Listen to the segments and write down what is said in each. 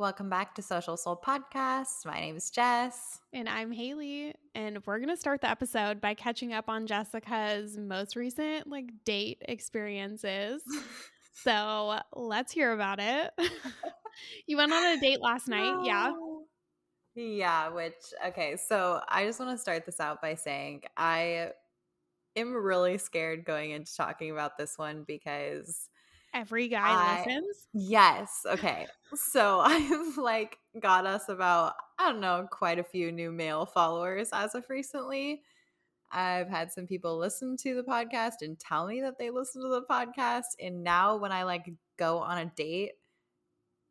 Welcome back to Social Soul Podcast. My name is Jess. And I'm Haley. And we're going to start the episode by catching up on Jessica's most recent like date experiences. so let's hear about it. you went on a date last night. No. Yeah. Yeah, which, okay. So I just want to start this out by saying I am really scared going into talking about this one because Every guy I, listens? Yes. Okay. So I've like got us about, I don't know, quite a few new male followers as of recently. I've had some people listen to the podcast and tell me that they listen to the podcast. And now when I like go on a date,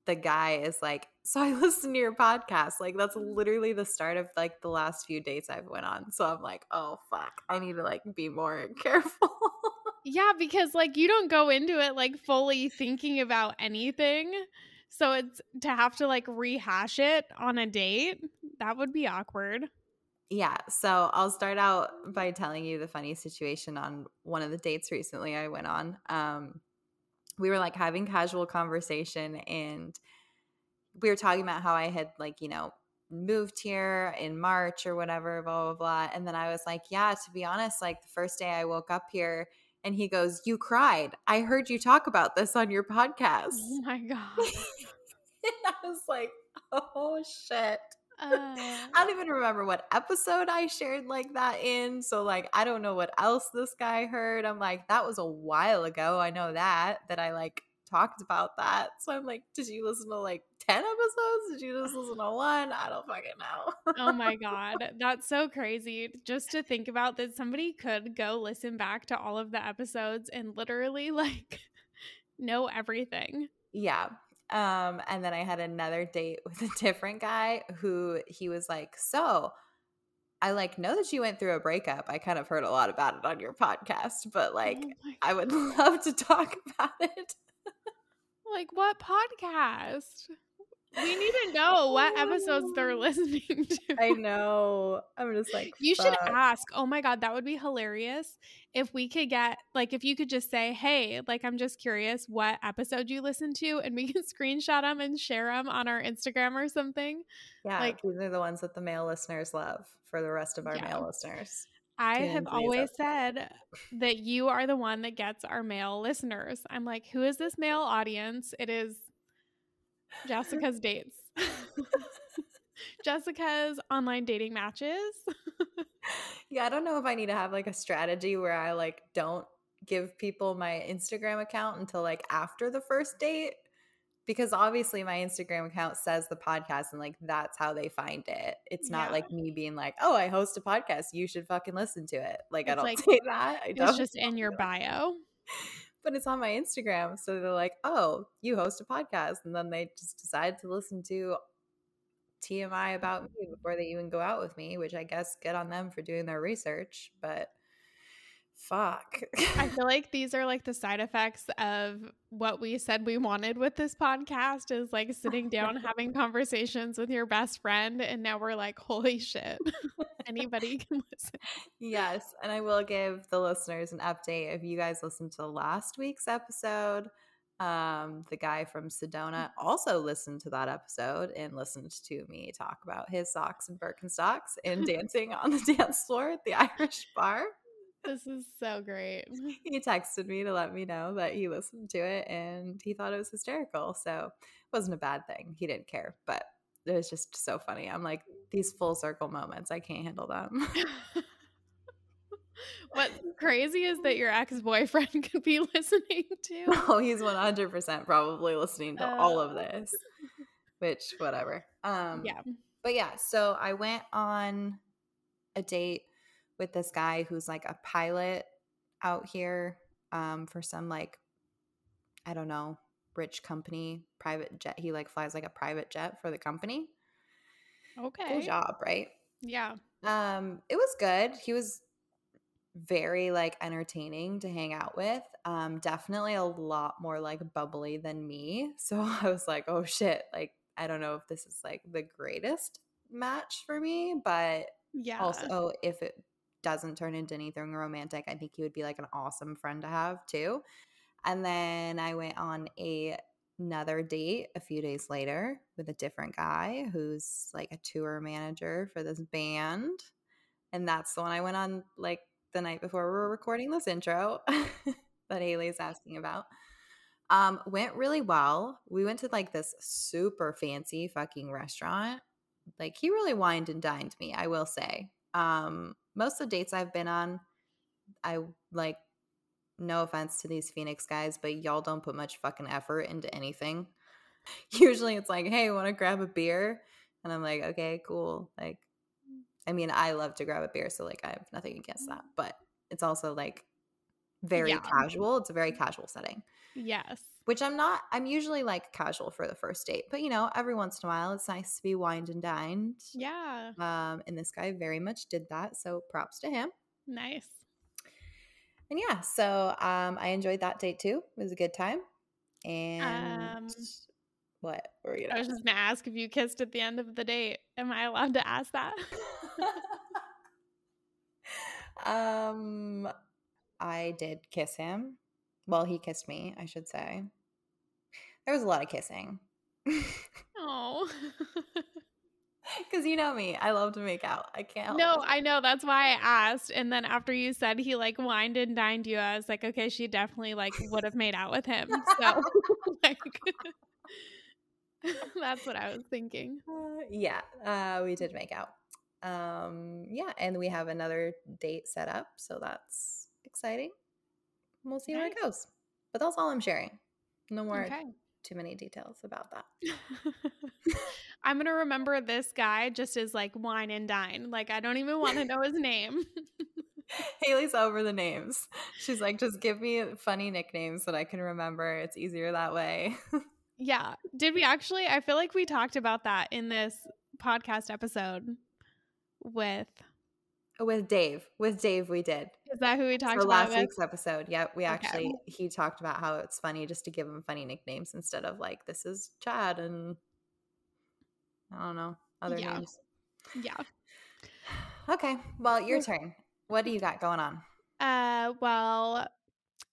the guy is like, So I listen to your podcast. Like that's mm. literally the start of like the last few dates I've went on. So I'm like, oh fuck. I need to like be more careful. Yeah, because like you don't go into it like fully thinking about anything. So it's to have to like rehash it on a date, that would be awkward. Yeah. So I'll start out by telling you the funny situation on one of the dates recently I went on. Um, we were like having casual conversation and we were talking about how I had like, you know, moved here in March or whatever, blah, blah, blah. And then I was like, yeah, to be honest, like the first day I woke up here, and he goes, You cried. I heard you talk about this on your podcast. Oh my God. and I was like, Oh shit. Uh, I don't even remember what episode I shared like that in. So, like, I don't know what else this guy heard. I'm like, That was a while ago. I know that, that I like talked about that. So I'm like, Did you listen to like 10 episodes? Did you just listen to one? I don't fucking know. oh my God. That's so crazy. Just to think about that somebody could go listen back to all of the episodes and literally like know everything. Yeah. Um, and then I had another date with a different guy who he was like, So I like know that you went through a breakup. I kind of heard a lot about it on your podcast, but like oh I would love to talk about it. Like what podcast? We need to know what episodes they're oh. listening to. I know. I'm just like, you fuck. should ask. Oh my God, that would be hilarious. If we could get, like, if you could just say, hey, like, I'm just curious what episode you listened to, and we can screenshot them and share them on our Instagram or something. Yeah. Like, these are the ones that the male listeners love for the rest of our yeah. male listeners. I have always said that you are the one that gets our male listeners. I'm like, who is this male audience? It is Jessica's dates. Jessica's online dating matches. yeah, I don't know if I need to have like a strategy where I like don't give people my Instagram account until like after the first date because obviously my Instagram account says the podcast and like that's how they find it. It's not yeah. like me being like, "Oh, I host a podcast. You should fucking listen to it." Like it's I don't like, say that. I it's just in your bio but it's on my Instagram. So they're like, oh, you host a podcast. And then they just decide to listen to TMI about me before they even go out with me, which I guess good on them for doing their research. But fuck. I feel like these are like the side effects of what we said we wanted with this podcast is like sitting down having conversations with your best friend and now we're like holy shit anybody can listen yes and i will give the listeners an update if you guys listened to last week's episode um, the guy from Sedona also listened to that episode and listened to me talk about his socks and Birkenstocks and dancing on the dance floor at the Irish bar. This is so great. He texted me to let me know that he listened to it and he thought it was hysterical. So it wasn't a bad thing. He didn't care, but it was just so funny. I'm like, these full circle moments, I can't handle them. What's crazy is that your ex boyfriend could be listening to. Oh, he's 100% probably listening to uh, all of this, which, whatever. Um, yeah. But yeah, so I went on a date with this guy who's like a pilot out here um, for some like I don't know rich company private jet. He like flies like a private jet for the company. Okay, good job, right? Yeah. Um, it was good. He was very like entertaining to hang out with. Um, definitely a lot more like bubbly than me. So I was like, oh shit, like I don't know if this is like the greatest match for me, but yeah. Also, if it doesn't turn into anything romantic, I think he would be like an awesome friend to have too. And then I went on a another date a few days later with a different guy who's like a tour manager for this band. And that's the one I went on like the night before we were recording this intro that Haley's asking about. Um, went really well. We went to like this super fancy fucking restaurant. Like he really wined and dined me, I will say. Um, most of the dates I've been on, I like no offense to these Phoenix guys, but y'all don't put much fucking effort into anything. Usually it's like, hey, want to grab a beer? And I'm like, okay, cool. Like, I mean, I love to grab a beer, so like I have nothing against that, but it's also like very Yeah. casual. It's a very casual setting, Yes. Which I'm not, I'm usually like casual for the first date, but you know, every once in a while it's nice to be wined and dined. Yeah. Um, and this guy very much did that, so props to him. Nice. And yeah, so um, I enjoyed that date too. It was a good time. And Um, what were you I was just gonna ask if you kissed at the end of the date. Am I allowed to ask that? um, I did kiss him. Well, he kissed me, I should say. There was a lot of kissing. Oh. Because you know me, I love to make out. I can't no, it. I know. That's why I asked. And then after you said he like wined and dined you, I was like, okay, she definitely like would have made out with him. So like that's what I was thinking. Uh, yeah, uh, we did make out. Um, yeah, and we have another date set up, so that's exciting. We'll see where it goes. But that's all I'm sharing. No more Okay. Too many details about that. I'm gonna remember this guy just as like wine and dine. Like I don't even want to know his name. Haley's over the names. She's like, just give me funny nicknames that I can remember. It's easier that way. yeah. Did we actually? I feel like we talked about that in this podcast episode with. With Dave. With Dave, we did. Is that who we talked So about? last with? week's episode. Yep. We Okay. actually he talked about how it's funny just to give him funny nicknames instead of like this is Chad and I don't know, other Yeah. names. Yeah. Okay. Well, your turn. What do you got going on? Uh, well,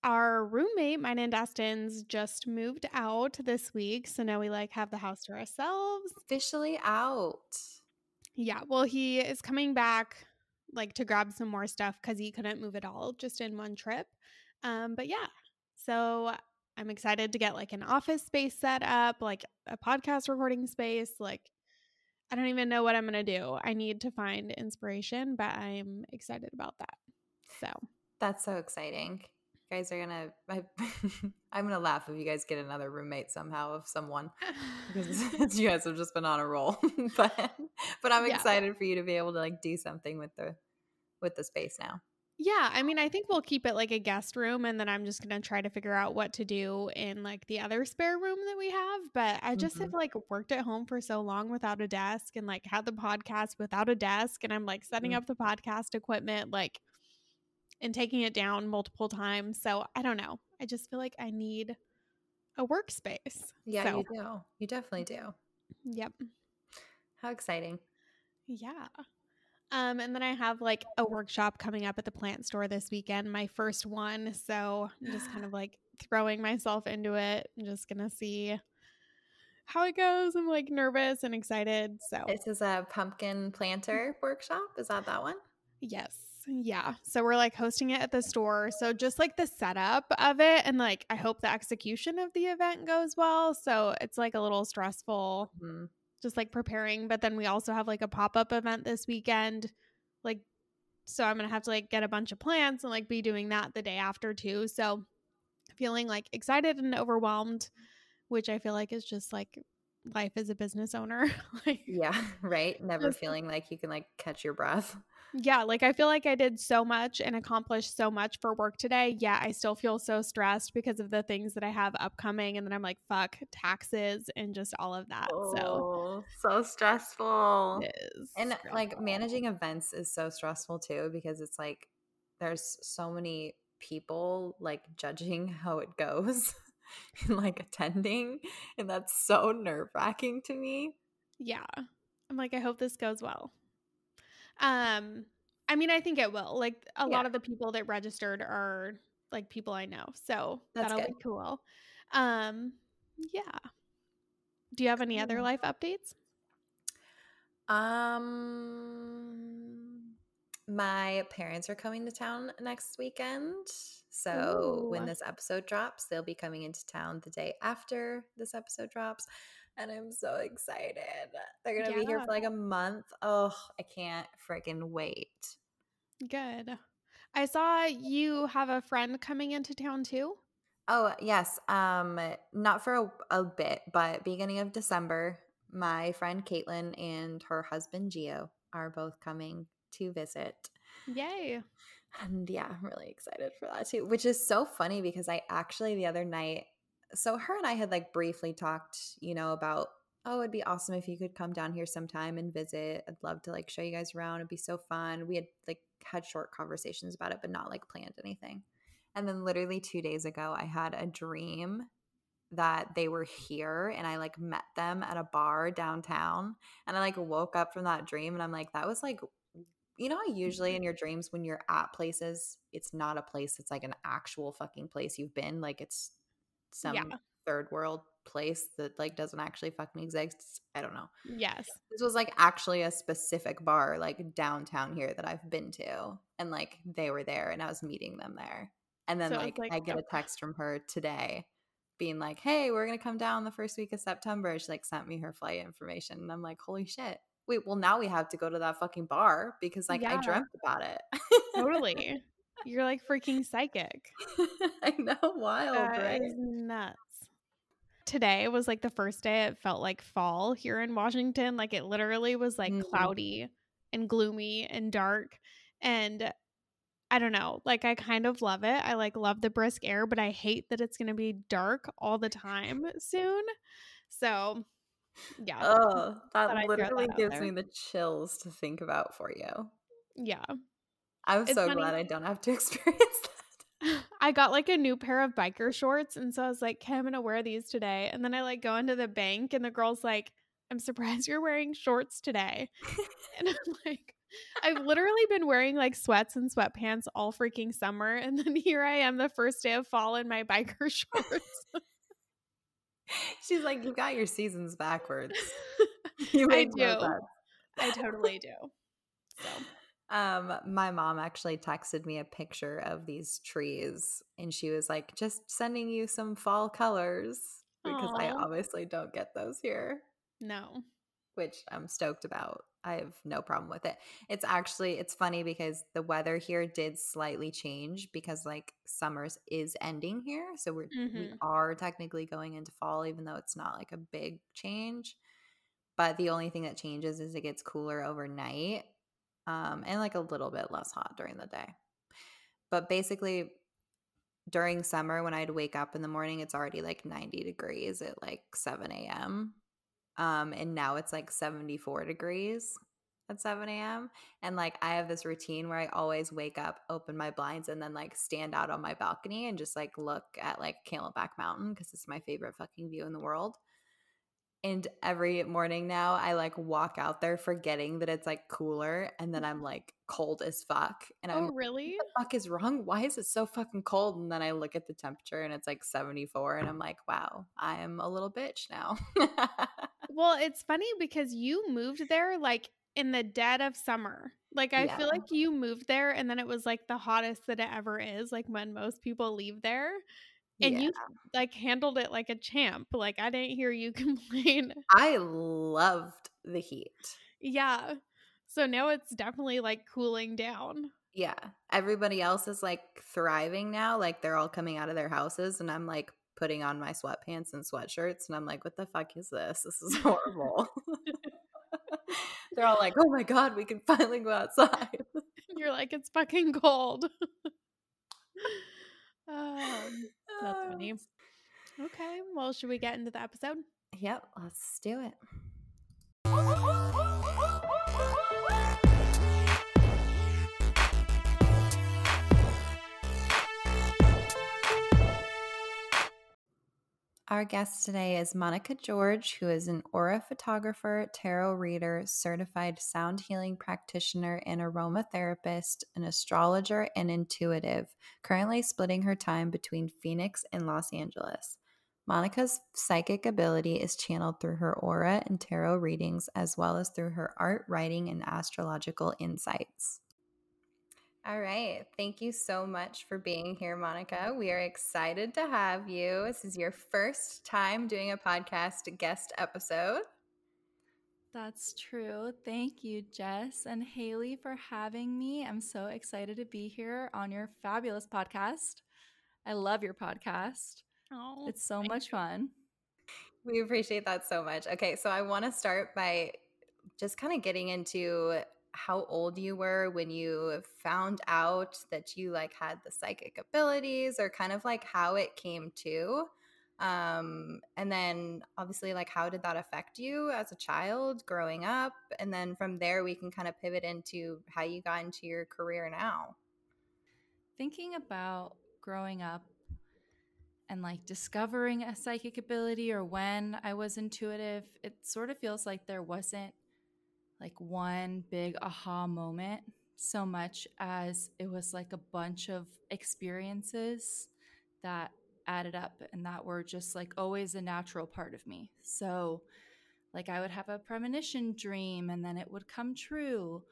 our roommate, mine and Dustin's, just moved out this week, so now we like have the house to ourselves. Officially out. Yeah, well, he is coming back like to grab some more stuff because he couldn't move it all just in one trip. Um, but yeah, so I'm excited to get like an office space set up, like a podcast recording space. Like, I don't even know what I'm gonna do. I need to find inspiration, but I'm excited about that. So That's so exciting. You guys are gonna I, I'm gonna laugh if you guys get another roommate somehow of someone. because you guys have just been on a roll. but but I'm Yeah. excited for you to be able to like do something with the with the space now. Yeah, I mean, I think we'll keep it like a guest room, and then I'm just gonna try to figure out what to do in like the other spare room that we have. But I just have like worked at home for so long without a desk, and like had the podcast without a desk, and I'm like setting Mm. up the podcast equipment, like, and taking it down multiple times. So I don't know. I just feel like I need a workspace. Yeah, So, you do. You definitely do. Yep. How exciting. Yeah. Um, and then I have like a workshop coming up at the plant store this weekend, my first one. So I'm just kind of like throwing myself into it. I'm just gonna see how it goes. I'm like nervous and excited. So This is a pumpkin planter workshop. Is that that one? yes. Yeah. So we're like hosting it at the store. So just like the setup of it and like I hope the execution of the event goes well. So it's like a little stressful Mhm. Just like preparing. But then we also have like a pop up event this weekend. Like, so I'm gonna have to like get a bunch of plants and like be doing that the day after too. So feeling like excited and overwhelmed, which I feel like is just like life as a business owner. like, Yeah, right. Never feeling like you can like catch your breath. Yeah, like I feel like I did so much and accomplished so much for work today. Yeah, I still feel so stressed because of the things that I have upcoming. And then I'm like, fuck, taxes and just all of that. So Oh, so stressful. it is. And like managing events is so stressful too because it's like there's so many people like judging how it goes and like attending and that's so nerve-wracking to me. Yeah. I'm like, I hope this goes well. Um, I mean, I think it will. Like a Yeah. lot of the people that registered are like people I know. So That's that'll good. be cool. Um, Yeah. Do you have any other life updates? Um, my parents are coming to town next weekend. So when this episode drops, they'll be coming into town the day after this episode drops. And I'm so excited. They're going to be here for like a month. Oh, I can't freaking wait. Good. I saw you have a friend coming into town too. Oh, yes. Um, not for a, a bit, but beginning of December, my friend Caitlin and her husband Gio are both coming to visit. Yay. And yeah, I'm really excited for that too, which is so funny because I actually the other night, so her and I had like briefly talked, you know, about, oh, it'd be awesome if you could come down here sometime and visit. I'd love to like show you guys around. It'd be so fun. We had like had short conversations about it, but not like planned anything. And then literally two days ago, I had a dream that they were here and I like met them at a bar downtown. And I like woke up from that dream and I'm like, that was like, you know, usually in your dreams when you're at places, it's not a place, it's like an actual fucking place you've been. Like it's some Yeah. third world place that like doesn't actually fucking exist. I don't know. Yes. This was like actually a specific bar like downtown here that I've been to. And like they were there and I was meeting them there. And then So like, like I get a- a text from her today being like, Hey, we're gonna come down the first week of September. She like sent me her flight information. And I'm like, Holy shit. Wait, well now we have to go to that fucking bar because like I dreamt about it. Totally. You're like freaking psychic. I know, wild, That right? is nuts. Today was like the first day it felt like fall here in Washington. Like it literally was like Mhm. cloudy and gloomy and dark. And I don't know, like I kind of love it. I like love the brisk air, but I hate that it's going to be dark all the time soon. So, yeah. Oh, that literally that gives there. me the chills to think about for you. yeah. I'm It's so funny. glad I don't have to experience that. I got like a new pair of biker shorts. And so I was like, okay, I'm going to wear these today. And then I like go into the bank and the girl's like, I'm surprised you're wearing shorts today. And I'm like, I've literally been wearing like sweats and sweatpants all freaking summer. And then here I am the first day of fall in my biker shorts. She's like, you got your seasons backwards. You I do. I totally do. So, Um, my mom actually texted me a picture of these trees, and she was like, "Just sending you some fall colors because I obviously don't get those here." no. which I'm stoked about. I have no problem with it. It's actually it's funny because the weather here did slightly change because like summers is ending here, so we're we Mhm. are technically going into fall even though it's not like a big change. But the only thing that changes is it gets cooler overnight um and like a little bit less hot during the day. But basically during summer when I'd wake up in the morning, it's already like 90 degrees at like 7 a.m. Um, and now it's like 74 degrees at 7 a.m. And like I have this routine where I always wake up, open my blinds, and then like stand out on my balcony and just like look at like Camelback Mountain because it's my favorite fucking view in the world. And every morning now, I like walk out there forgetting that it's like cooler, and then I'm like cold as fuck. And oh, I'm Oh, really? what the fuck is wrong? Why is it so fucking cold? And then I look at the temperature and it's like 74 and I'm like, wow, I am a little bitch now. Well, it's funny because you moved there like in the dead of summer. Like I Yeah. feel like you moved there and then it was like the hottest that it ever is, like when most people leave there. And Yeah. you like handled it like a champ. Like I didn't hear you complain. I loved the heat. yeah. So now it's definitely like cooling down. Yeah. Everybody else is like thriving now. Like they're all coming out of their houses and I'm like putting on my sweatpants and sweatshirts and I'm like, what the fuck is this? This is horrible. they're all like, oh my God, we can finally go outside. You're like, it's fucking cold. Um, that's funny. Okay. Well, should we get into the episode? Yep, let's do it. Our guest today is Monica George, who is an aura photographer, tarot reader, certified sound healing practitioner, and aromatherapist, an astrologer, and intuitive, currently splitting her time between Phoenix and Los Angeles. Monica's psychic ability is channeled through her aura and tarot readings, as well as through her art, writing, and astrological insights. All right. Thank you so much for being here, Monica. We are excited to have you. This is your first time doing a podcast guest episode. That's true. Thank you, Jess and Haley, for having me. I'm so excited to be here on your fabulous podcast. I love your podcast. Oh, it's so much you. fun. We appreciate that so much. Okay, so I want to start by just kind of getting into how old you were when you found out that you like had the psychic abilities or kind of like how it came to um and then obviously like how did that affect you as a child growing up? And then from there we can kind of pivot into how you got into your career now. Thinking about growing up and like discovering a psychic ability or when I was intuitive, it sort of feels like there wasn't like one big aha moment so much as it was like a bunch of experiences that added up and that were just like always a natural part of me. So, like, I would have a premonition dream and then it would come true,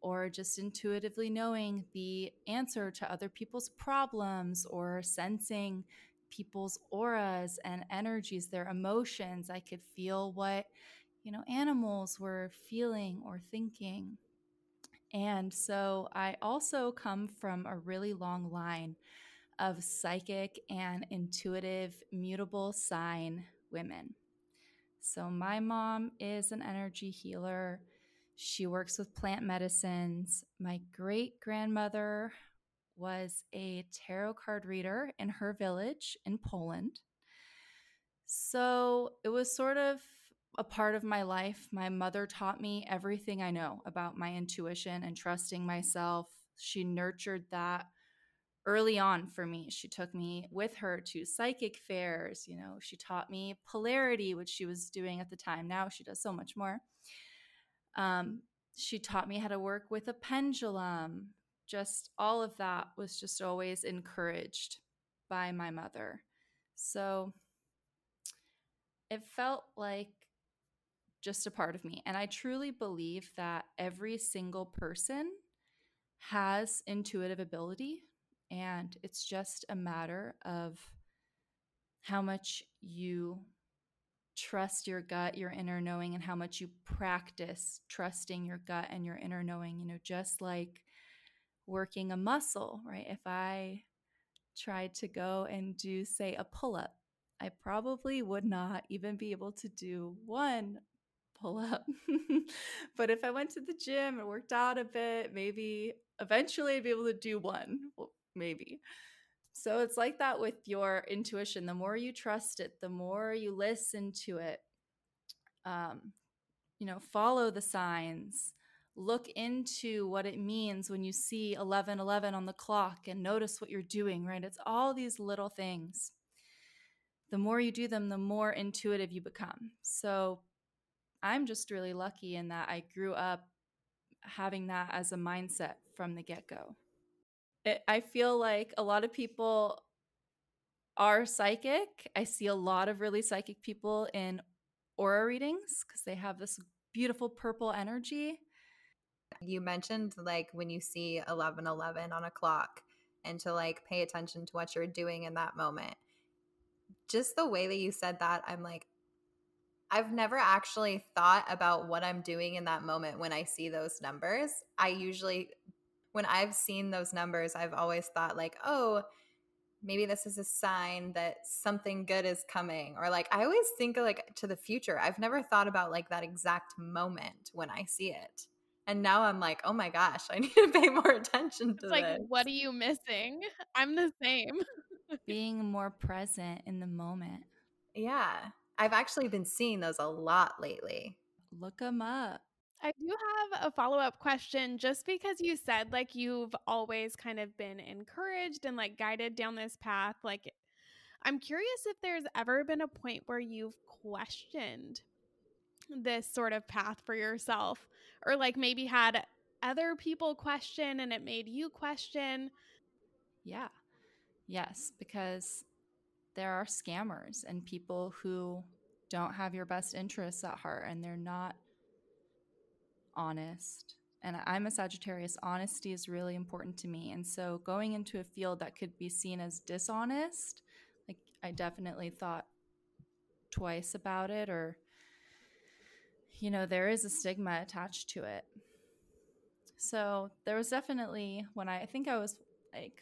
or just intuitively knowing the answer to other people's problems or sensing people's auras and energies, their emotions. I could feel what, you know, animals were feeling or thinking. And so I also come from a really long line of psychic and intuitive mutable sign women. So my mom is an energy healer. She works with plant medicines. My great grandmother was a tarot card reader in her village in Poland. So it was sort of a part of my life. My mother taught me everything I know about my intuition and trusting myself. She nurtured that early on for me. She took me with her to psychic fairs. You know, she taught me polarity, which she was doing at the time. Now she does so much more. Um, she taught me how to work with a pendulum just all of that was just always encouraged by my mother. So it felt like just a part of me. And I truly believe that every single person has intuitive ability. And it's just a matter of how much you trust your gut, your inner knowing, and how much you practice trusting your gut and your inner knowing. You know, just like working a muscle, right? If I tried to go and do, say, a pull up, I probably would not even be able to do one pull up. but if I went to the gym and worked out a bit, maybe eventually I'd be able to do one, well, maybe. So it's like that with your intuition. The more you trust it, the more you listen to it, um, you know, follow the signs look into what it means when you see 1111 on the clock and notice what you're doing, right? It's all these little things. The more you do them, the more intuitive you become. So I'm just really lucky in that I grew up having that as a mindset from the get go. I feel like a lot of people are psychic. I see a lot of really psychic people in aura readings because they have this beautiful purple energy you mentioned like when you see 1111 on a clock and to like pay attention to what you're doing in that moment. Just the way that you said that, I'm like, I've never actually thought about what I'm doing in that moment when I see those numbers. I usually, when I've seen those numbers, I've always thought, like, oh, maybe this is a sign that something good is coming. Or like, I always think like to the future. I've never thought about like that exact moment when I see it. And now I'm like, oh my gosh, I need to pay more attention to it's like, this. what are you missing? I'm the same. Being more present in the moment. Yeah. I've actually been seeing those a lot lately. Look them up. I do have a follow up question just because you said like you've always kind of been encouraged and like guided down this path. Like, I'm curious if there's ever been a point where you've questioned this sort of path for yourself or like maybe had other people question and it made you question yeah yes because there are scammers and people who don't have your best interests at heart and they're not honest. And I'm a Sagittarius. Honesty is really important to me. And so going into a field that could be seen as dishonest, like I definitely thought twice about it or you know, there is a stigma attached to it. So there was definitely when I, I think I was like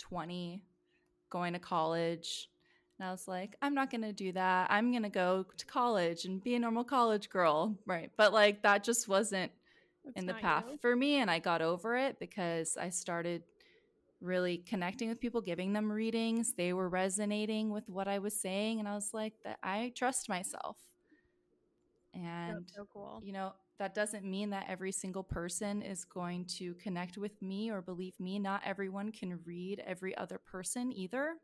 20 going to college and I was like, I'm not going to do that. I'm going to go to college and be a normal college girl. Right. But like that just wasn't That's in the path you. for me. And I got over it because I started really connecting with people, giving them readings. They were resonating with what I was saying. And I was like, that I trust myself. And, so cool. you know, that doesn't mean that every single person is going to connect with me or believe me. Not everyone can read every other person either.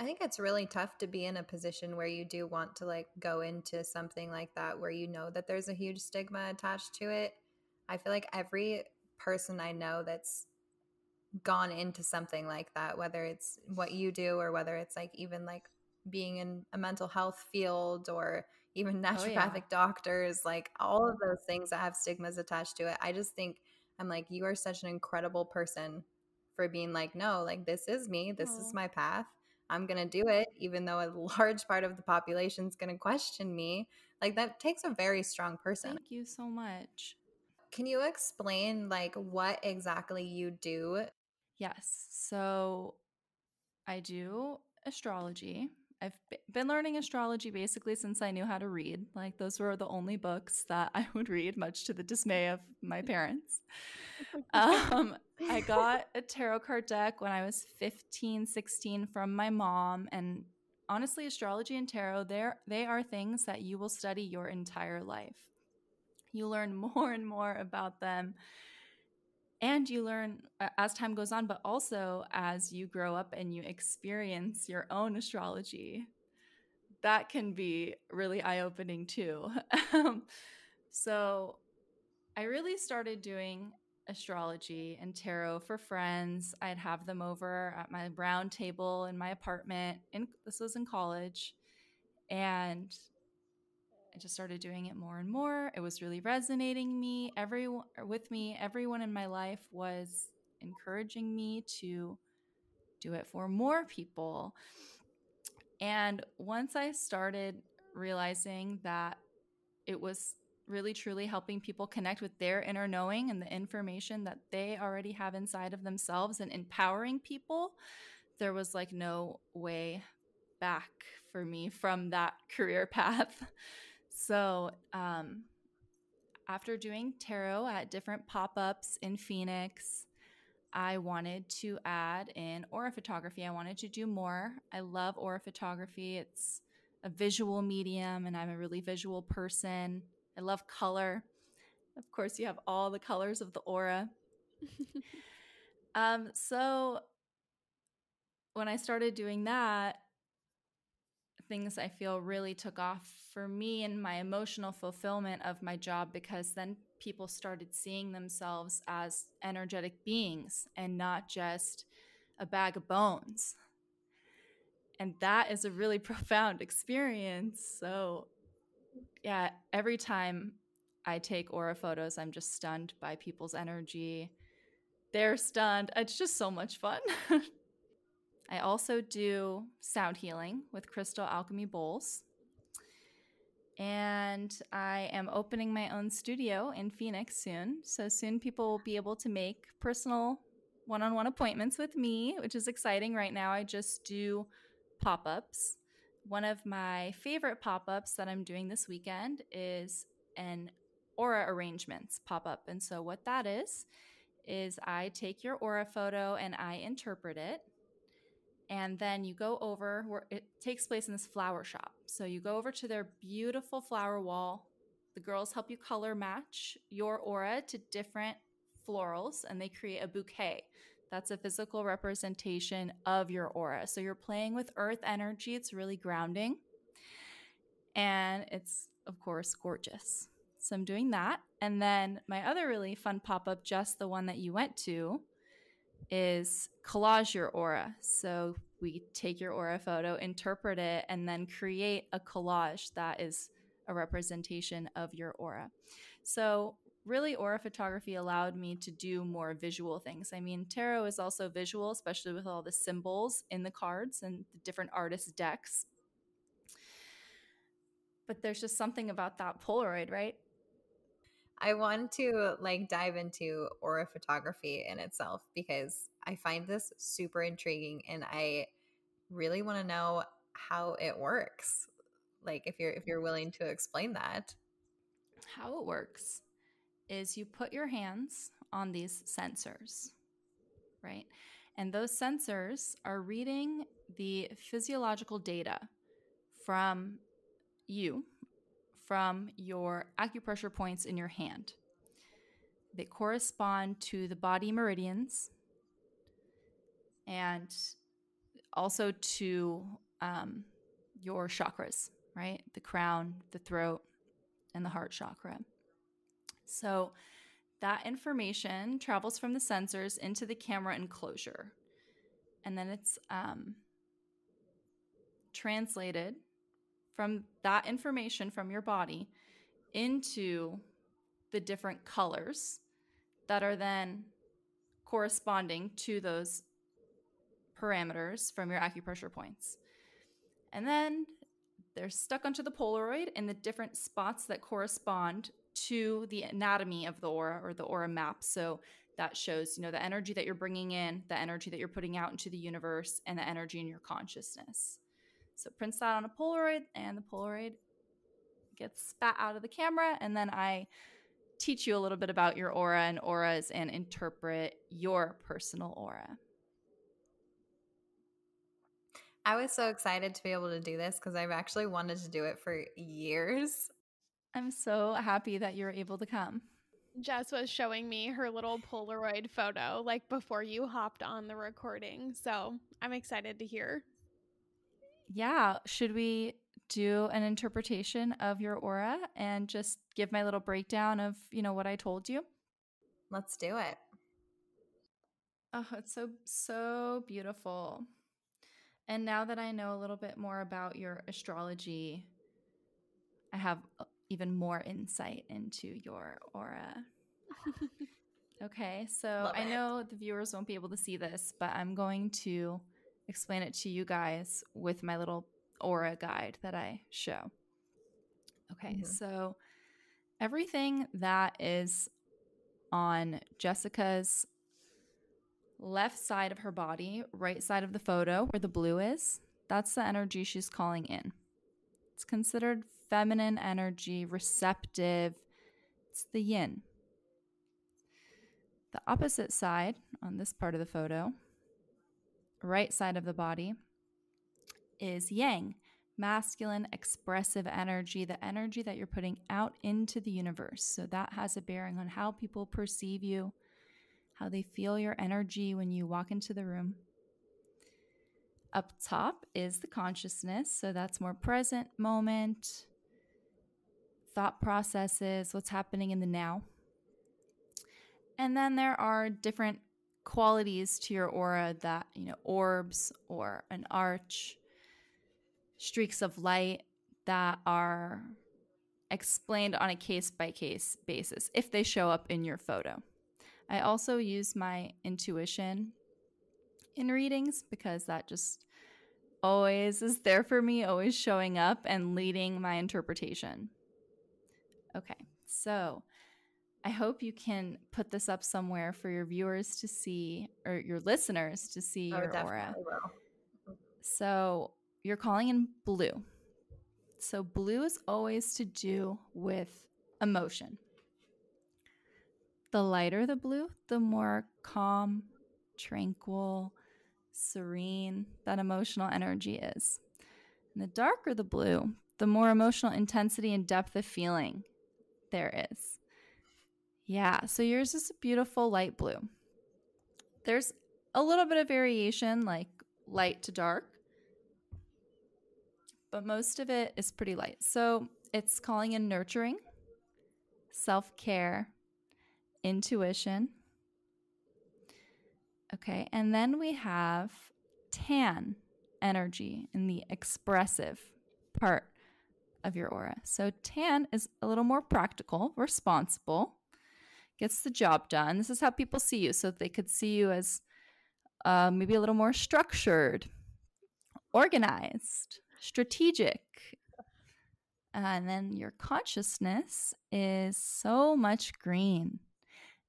I think it's really tough to be in a position where you do want to like go into something like that where you know that there's a huge stigma attached to it. I feel like every person I know that's gone into something like that, whether it's what you do or whether it's like even like being in a mental health field or even naturopathic oh, yeah. doctors, like all of those things that have stigmas attached to it. I just think I'm like, you are such an incredible person for being like, no, like this is me, this oh. is my path. I'm going to do it, even though a large part of the population is going to question me. Like that takes a very strong person. Thank you so much. Can you explain like what exactly you do? Yes. So I do astrology. I've been learning astrology basically since I knew how to read. Like, those were the only books that I would read, much to the dismay of my parents. Um, I got a tarot card deck when I was 15, 16 from my mom. And honestly, astrology and tarot, they are things that you will study your entire life. You learn more and more about them. And you learn uh, as time goes on, but also as you grow up and you experience your own astrology. That can be really eye opening too. so, I really started doing astrology and tarot for friends. I'd have them over at my round table in my apartment. In this was in college, and I just started doing it more and more. It was really resonating me. Everyone with me, everyone in my life was encouraging me to do it for more people. And once I started realizing that it was really truly helping people connect with their inner knowing and the information that they already have inside of themselves and empowering people, there was like no way back for me from that career path. So, um, after doing tarot at different pop ups in Phoenix, I wanted to add in aura photography. I wanted to do more. I love aura photography. It's a visual medium, and I'm a really visual person. I love color. Of course, you have all the colors of the aura. um, so when I started doing that, things I feel really took off for me and my emotional fulfillment of my job because then people started seeing themselves as energetic beings and not just a bag of bones. And that is a really profound experience. So, yeah, every time I take aura photos, I'm just stunned by people's energy. They're stunned. It's just so much fun. I also do sound healing with Crystal Alchemy Bowls. And I am opening my own studio in Phoenix soon. So soon people will be able to make personal one on one appointments with me, which is exciting. Right now, I just do pop ups. One of my favorite pop ups that I'm doing this weekend is an aura arrangements pop up. And so, what that is, is I take your aura photo and I interpret it and then you go over where it takes place in this flower shop. So you go over to their beautiful flower wall. The girls help you color match your aura to different florals and they create a bouquet. That's a physical representation of your aura. So you're playing with earth energy. It's really grounding. And it's, of course, gorgeous. So I'm doing that. And then my other really fun pop up, just the one that you went to, is collage your aura. So we take your aura photo, interpret it, and then create a collage that is a representation of your aura. So, really, aura photography allowed me to do more visual things. I mean, tarot is also visual, especially with all the symbols in the cards and the different artist decks. But there's just something about that Polaroid, right? I want to like dive into aura photography in itself because I find this super intriguing and I really want to know how it works. Like if you're if you're willing to explain that. How it works is you put your hands on these sensors, right? And those sensors are reading the physiological data from you, from your acupressure points in your hand. They correspond to the body meridians and also to um, your chakras, right? The crown, the throat, and the heart chakra. So that information travels from the sensors into the camera enclosure. And then it's um, translated from that information from your body into the different colors that are then corresponding to those parameters from your acupressure points. And then they're stuck onto the Polaroid in the different spots that correspond to the anatomy of the aura or the aura map. So that shows, you know, the energy that you're bringing in, the energy that you're putting out into the universe, and the energy in your consciousness. So prints that on a Polaroid, and the Polaroid gets spat out of the camera, and then I teach you a little bit about your aura and auras and interpret your personal aura. I was so excited to be able to do this because I've actually wanted to do it for years. I'm so happy that you're able to come. Jess was showing me her little Polaroid photo like before you hopped on the recording. So I'm excited to hear. Yeah. Should we do an interpretation of your aura and just give my little breakdown of, you know, what I told you? Let's do it. Oh, it's so, so beautiful. And now that I know a little bit more about your astrology, I have uh, even more insight into your aura. okay, so Love I it. know the viewers won't be able to see this, but I'm going to explain it to you guys with my little aura guide that I show. Okay, mm-hmm. so everything that is on Jessica's left side of her body, right side of the photo where the blue is, that's the energy she's calling in. It's considered feminine energy, receptive. It's the yin. The opposite side on this part of the photo, right side of the body, is yang, masculine, expressive energy, the energy that you're putting out into the universe. So that has a bearing on how people perceive you, how they feel your energy when you walk into the room. Up top is the consciousness, so that's more present moment, thought processes, what's happening in the now. And then there are different qualities to your aura that, you know, orbs or an arch, streaks of light that are explained on a case by case basis if they show up in your photo. I also use my intuition in readings because that just always is there for me, always showing up and leading my interpretation. Okay, so I hope you can put this up somewhere for your viewers to see or your listeners to see oh, your aura. Will. Mm-hmm. So you're calling in blue. So blue is always to do with emotion. The lighter the blue, the more calm, tranquil, serene that emotional energy is. And the darker the blue, the more emotional intensity and depth of feeling there is. Yeah, so yours is a beautiful light blue. There's a little bit of variation, like light to dark, but most of it is pretty light. So it's calling in nurturing, self care, intuition. Okay. And then we have tan energy in the expressive part of your aura. So tan is a little more practical, responsible, gets the job done. This is how people see you. So they could see you as uh, maybe a little more structured, organized, strategic. And then your consciousness is so much green.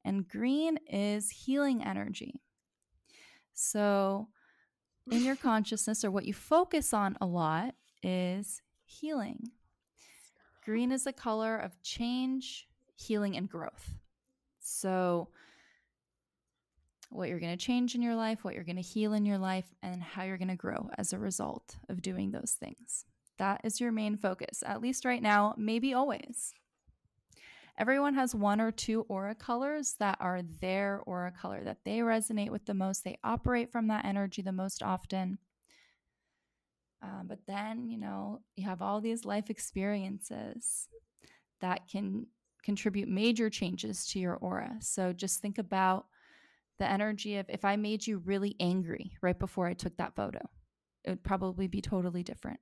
And green is healing energy. So, in your consciousness, or what you focus on a lot, is healing. Green is a color of change, healing, and growth. So, what you're going to change in your life, what you're going to heal in your life, and how you're going to grow as a result of doing those things. That is your main focus, at least right now, maybe always. Everyone has one or two aura colors that are their aura color that they resonate with the most. They operate from that energy the most often. Uh, but then, you know, you have all these life experiences that can contribute major changes to your aura. So just think about the energy of if I made you really angry right before I took that photo, it would probably be totally different.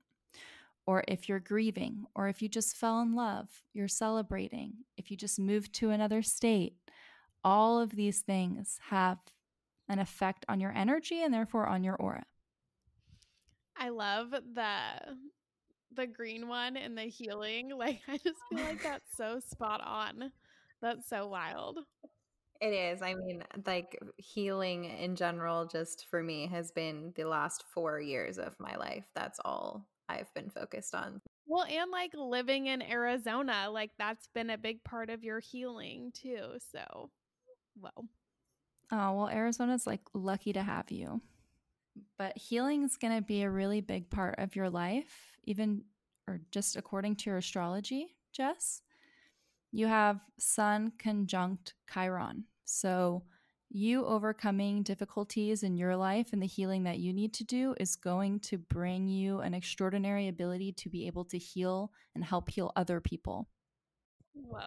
Or if you're grieving, or if you just fell in love, you're celebrating, if you just moved to another state, all of these things have an effect on your energy and therefore on your aura. I love the the green one and the healing. Like I just feel like that's so spot on. That's so wild. It is. I mean, like healing in general, just for me, has been the last four years of my life. That's all I've been focused on. Well, and like living in Arizona, like that's been a big part of your healing too. So, well. Oh, well, Arizona's like lucky to have you. But healing is going to be a really big part of your life, even or just according to your astrology, Jess. You have Sun conjunct Chiron. So, you overcoming difficulties in your life and the healing that you need to do is going to bring you an extraordinary ability to be able to heal and help heal other people. Whoa.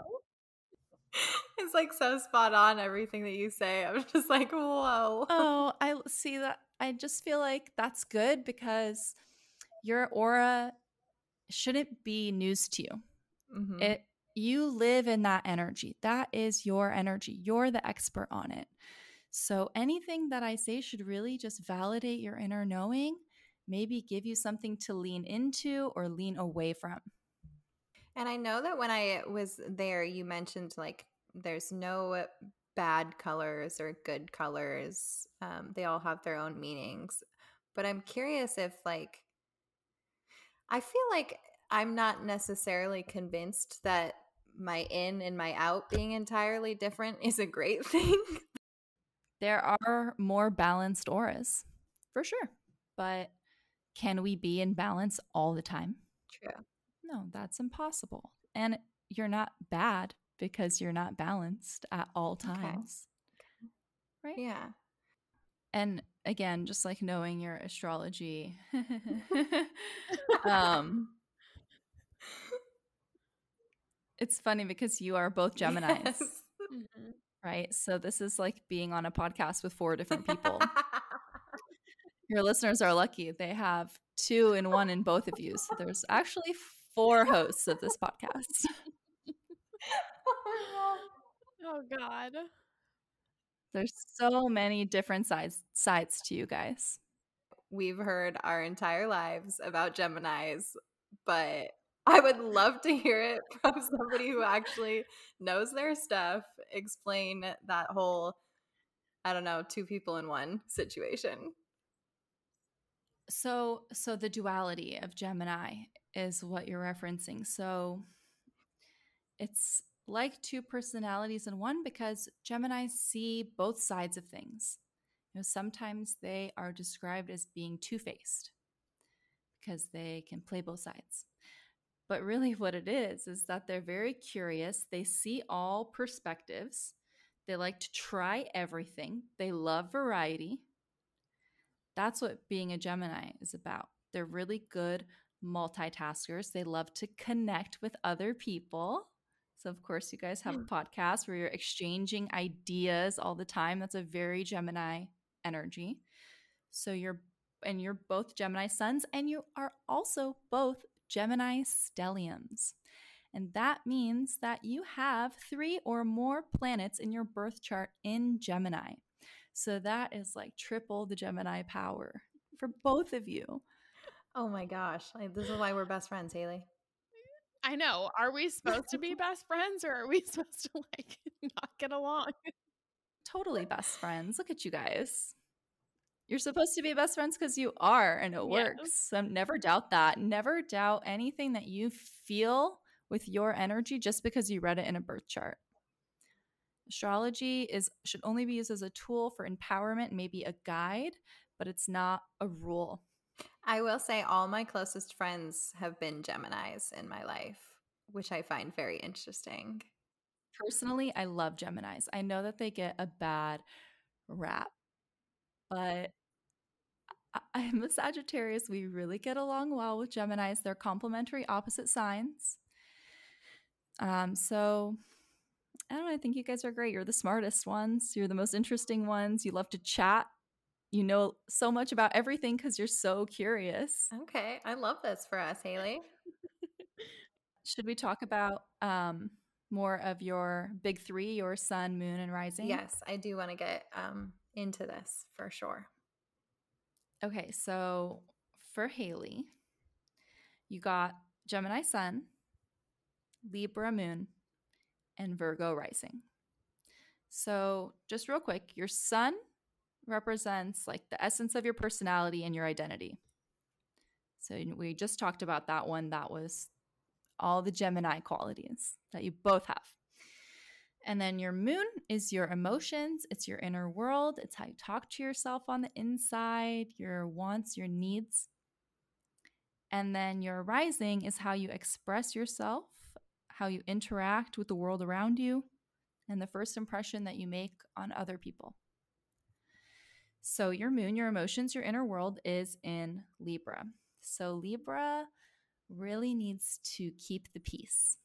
It's like so spot on everything that you say. I'm just like, whoa. Oh, I see that. I just feel like that's good because your aura shouldn't be news to you. Mm-hmm. It you live in that energy. That is your energy. You're the expert on it. So anything that I say should really just validate your inner knowing, maybe give you something to lean into or lean away from. And I know that when I was there, you mentioned like there's no bad colors or good colors. Um, they all have their own meanings. But I'm curious if, like, I feel like I'm not necessarily convinced that my in and my out being entirely different is a great thing. there are more balanced auras for sure. But can we be in balance all the time? True. No, that's impossible. And you're not bad because you're not balanced at all times. Okay. Right? Yeah. And again, just like knowing your astrology. um It's funny because you are both Geminis. Yes. Mm-hmm. Right? So this is like being on a podcast with four different people. your listeners are lucky. They have two and one in both of you. So there's actually four hosts of this podcast. oh God. There's so many different sides sides to you guys. We've heard our entire lives about Geminis, but I would love to hear it from somebody who actually knows their stuff explain that whole I don't know, two people in one situation. So so the duality of Gemini is what you're referencing. So it's like two personalities in one because Gemini see both sides of things. You know, sometimes they are described as being two-faced because they can play both sides. But really what it is is that they're very curious. They see all perspectives. They like to try everything. They love variety. That's what being a Gemini is about. They're really good multitaskers. They love to connect with other people. So, of course, you guys have a hmm. podcast where you're exchanging ideas all the time. That's a very Gemini energy. So you're and you're both Gemini suns and you are also both Gemini stelliums. And that means that you have three or more planets in your birth chart in Gemini. So that is like triple the Gemini power for both of you. Oh my gosh. Like, this is why we're best friends, Haley. I know. Are we supposed to be best friends or are we supposed to like not get along? Totally best friends. Look at you guys. You're supposed to be best friends because you are, and it Yes. works. So never doubt that. Never doubt anything that you feel with your energy just because you read it in a birth chart. Astrology is should only be used as a tool for empowerment, maybe a guide, but it's not a rule. I will say all my closest friends have been Geminis in my life, which I find very interesting. Personally, I love Geminis. I know that they get a bad rap, but I- I'm a Sagittarius. We really get along well with Geminis. They're complementary opposite signs. Um, so I don't know. I think you guys are great. You're the smartest ones. You're the most interesting ones. You love to chat. You know so much about everything because you're so curious. Okay. I love this for us, Haley. Should we talk about um, more of your big three, your sun, moon, and rising? Yes, I do want to get um, into this for sure. Okay, so for Haley, you got Gemini Sun, Libra Moon, and Virgo Rising. So, just real quick, your Sun represents like the essence of your personality and your identity. So, we just talked about that one. That was all the Gemini qualities that you both have. And then your moon is your emotions, it's your inner world, it's how you talk to yourself on the inside, your wants, your needs. And then your rising is how you express yourself, how you interact with the world around you, and the first impression that you make on other people. So, your moon, your emotions, your inner world is in Libra. So, Libra really needs to keep the peace.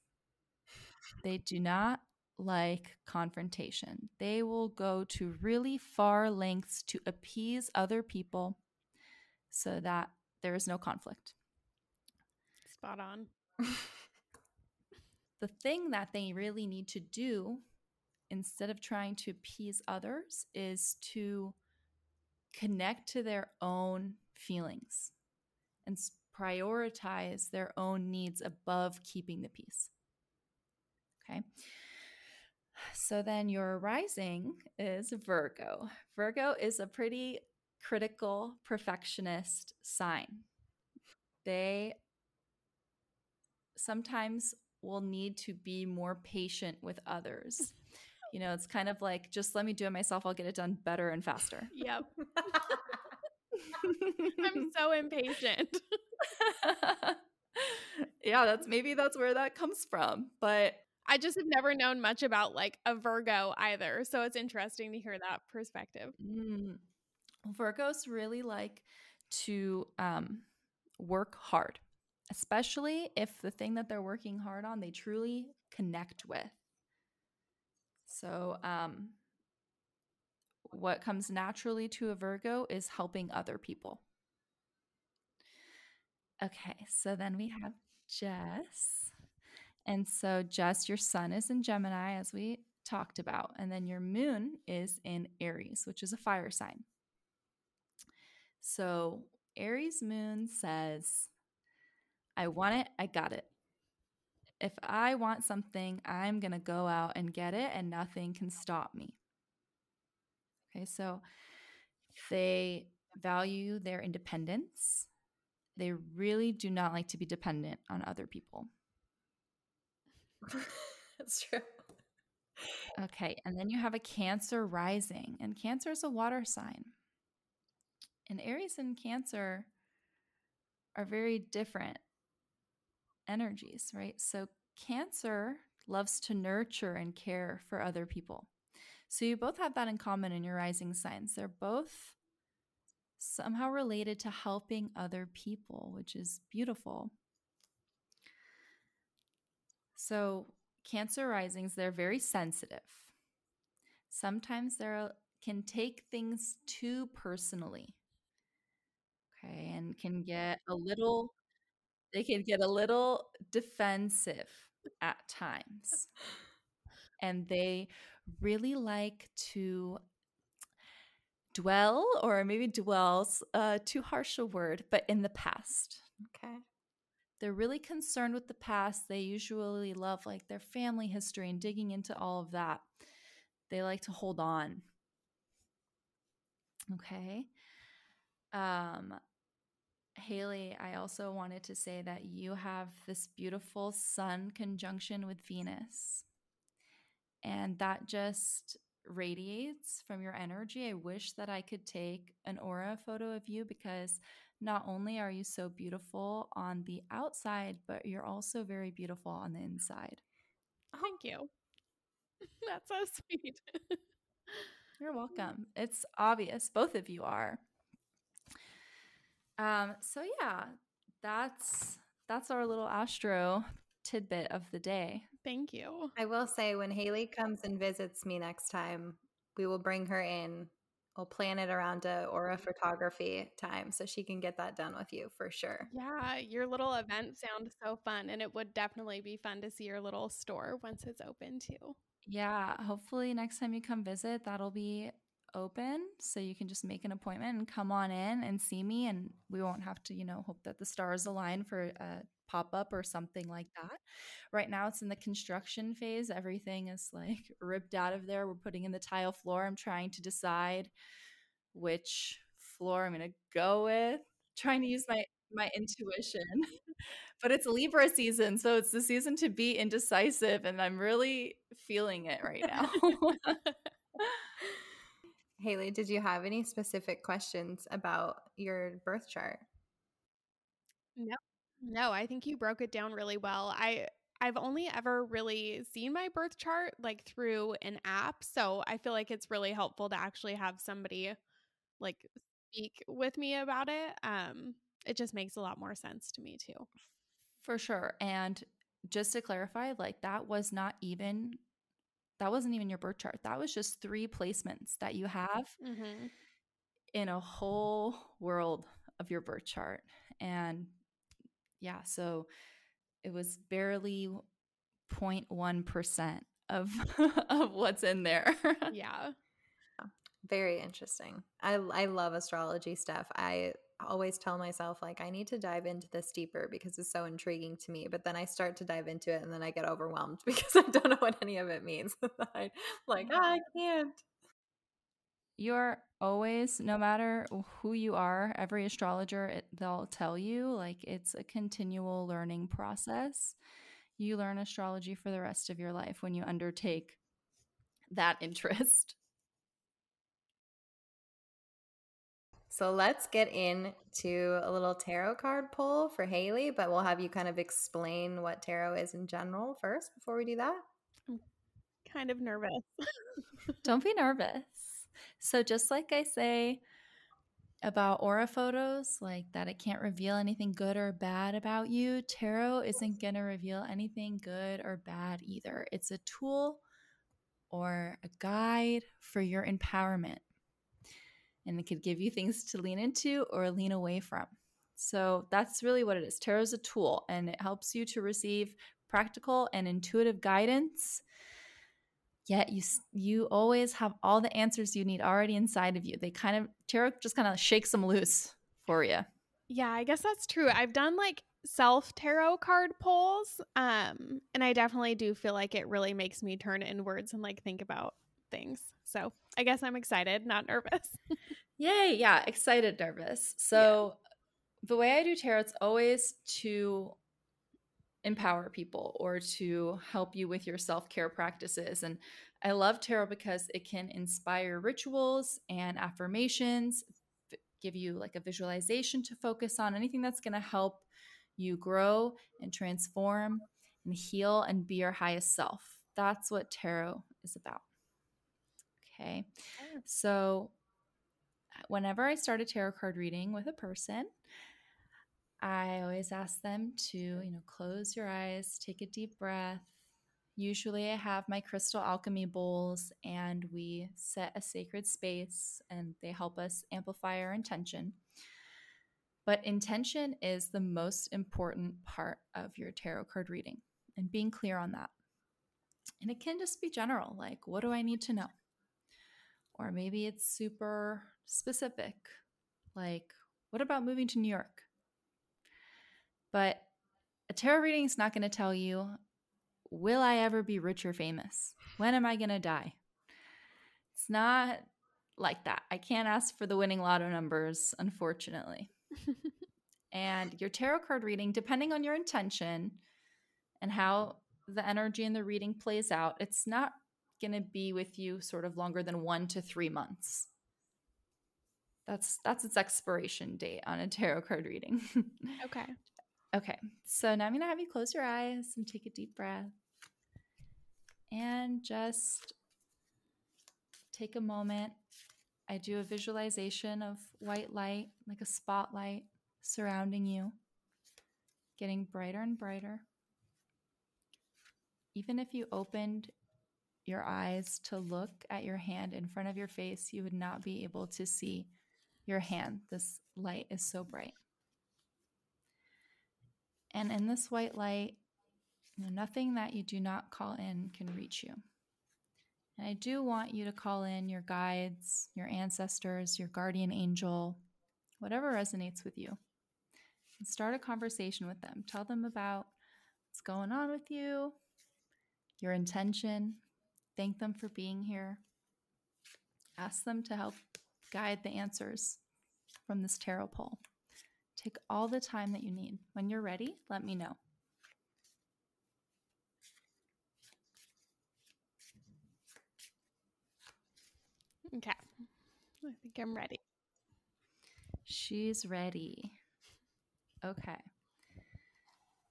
They do not like confrontation. They will go to really far lengths to appease other people so that there is no conflict. Spot on. The thing that they really need to do instead of trying to appease others is to connect to their own feelings and prioritize their own needs above keeping the peace. Okay. So then your rising is Virgo. Virgo is a pretty critical perfectionist sign. They sometimes will need to be more patient with others. You know, it's kind of like just let me do it myself, I'll get it done better and faster. Yep. I'm so impatient. yeah, that's maybe that's where that comes from. But I just have never known much about like a Virgo either. So it's interesting to hear that perspective. Mm. Virgos really like to um, work hard, especially if the thing that they're working hard on they truly connect with. So, um, what comes naturally to a Virgo is helping other people. Okay, so then we have Jess. And so, Jess, your sun is in Gemini, as we talked about. And then your moon is in Aries, which is a fire sign. So, Aries moon says, I want it, I got it. If I want something, I'm going to go out and get it, and nothing can stop me. Okay, so they value their independence. They really do not like to be dependent on other people. That's true. Okay, and then you have a Cancer rising, and Cancer is a water sign. And Aries and Cancer are very different energies, right? So, Cancer loves to nurture and care for other people. So, you both have that in common in your rising signs. They're both somehow related to helping other people, which is beautiful. So, Cancer risings, they're very sensitive. Sometimes they're can take things too personally. Okay, and can get a little they can get a little defensive at times. And they really like to dwell or maybe dwells uh too harsh a word, but in the past. Okay. They're really concerned with the past. They usually love like their family history and digging into all of that. They like to hold on. Okay. Um Haley, I also wanted to say that you have this beautiful sun conjunction with Venus. And that just radiates from your energy. I wish that I could take an aura photo of you because not only are you so beautiful on the outside, but you're also very beautiful on the inside. Thank you. That's so sweet. You're welcome. It's obvious. Both of you are. Um, so yeah, that's that's our little astro tidbit of the day. Thank you. I will say when Haley comes and visits me next time, we will bring her in. We'll plan it around a aura photography time so she can get that done with you for sure. Yeah, your little event sounds so fun and it would definitely be fun to see your little store once it's open too. Yeah, hopefully next time you come visit, that'll be open so you can just make an appointment and come on in and see me and we won't have to you know hope that the stars align for a pop-up or something like that. Right now it's in the construction phase. Everything is like ripped out of there. We're putting in the tile floor. I'm trying to decide which floor i'm going to go with. Trying to use my my intuition. But it's libra season so it's the season to be indecisive and i'm really feeling it right now Haley, did you have any specific questions about your birth chart? No. No, I think you broke it down really well. I I've only ever really seen my birth chart like through an app, so I feel like it's really helpful to actually have somebody like speak with me about it. Um it just makes a lot more sense to me too. For sure. And just to clarify, like that was not even that wasn't even your birth chart. That was just three placements that you have mm-hmm. in a whole world of your birth chart. And yeah, so it was barely 0.1% of of what's in there. yeah. Very interesting. I I love astrology stuff. I always tell myself like I need to dive into this deeper because it's so intriguing to me. But then I start to dive into it and then I get overwhelmed because I don't know what any of it means. Like oh, I can't. You're always, no matter who you are, every astrologer it, they'll tell you like it's a continual learning process. You learn astrology for the rest of your life when you undertake that interest. So let's get into a little tarot card pull for Haley, but we'll have you kind of explain what tarot is in general first before we do that. I'm kind of nervous. Don't be nervous. So, just like I say about aura photos, like that it can't reveal anything good or bad about you, tarot isn't going to reveal anything good or bad either. It's a tool or a guide for your empowerment and it could give you things to lean into or lean away from. So that's really what it is. Tarot is a tool and it helps you to receive practical and intuitive guidance. Yet you you always have all the answers you need already inside of you. They kind of tarot just kind of shakes them loose for you. Yeah, I guess that's true. I've done like self tarot card pulls um and I definitely do feel like it really makes me turn inwards and like think about things. So I guess I'm excited, not nervous. Yay. Yeah. Excited, nervous. So yeah. the way I do tarot, it's always to empower people or to help you with your self care practices. And I love tarot because it can inspire rituals and affirmations, give you like a visualization to focus on, anything that's going to help you grow and transform and heal and be your highest self. That's what tarot is about. Okay. Oh. So, whenever I start a tarot card reading with a person, I always ask them to, you know, close your eyes, take a deep breath, Usually, I have my crystal alchemy bowls and we set a sacred space and they help us amplify our intention. But intention is the most important part of your tarot card reading and being clear on that. And it can just be general, like, what do I need to know? Or maybe it's super specific, like, what about moving to New York? But a tarot reading is not going to tell you, will I ever be rich or famous? When am I going to die? It's not like that. I can't ask for the winning lotto numbers, unfortunately. and your tarot card reading, depending on your intention and how the energy in the reading plays out, it's not going to be with you sort of longer than 1 to 3 months. That's that's its expiration date on a tarot card reading. okay. Okay. So now I'm going to have you close your eyes and take a deep breath. And just take a moment. I do a visualization of white light, like a spotlight surrounding you, getting brighter and brighter. Even if you opened your eyes to look at your hand in front of your face, you would not be able to see your hand. This light is so bright. And in this white light, nothing that you do not call in can reach you. And I do want you to call in your guides, your ancestors, your guardian angel, whatever resonates with you, and start a conversation with them. Tell them about what's going on with you, your intention. Thank them for being here. Ask them to help guide the answers from this tarot pull. Take all the time that you need. When you're ready, let me know. Okay. I think I'm ready. She's ready. Okay.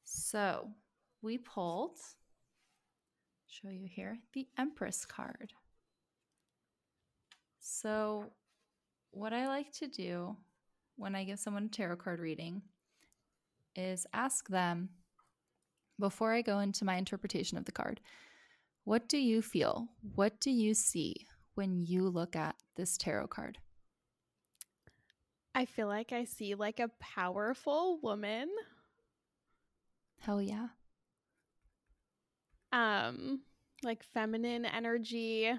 So we pulled, show you here, the Empress card. So, what I like to do when I give someone a tarot card reading is ask them before I go into my interpretation of the card, what do you feel? What do you see when you look at this tarot card? I feel like I see like a powerful woman. Hell yeah. Um like feminine energy.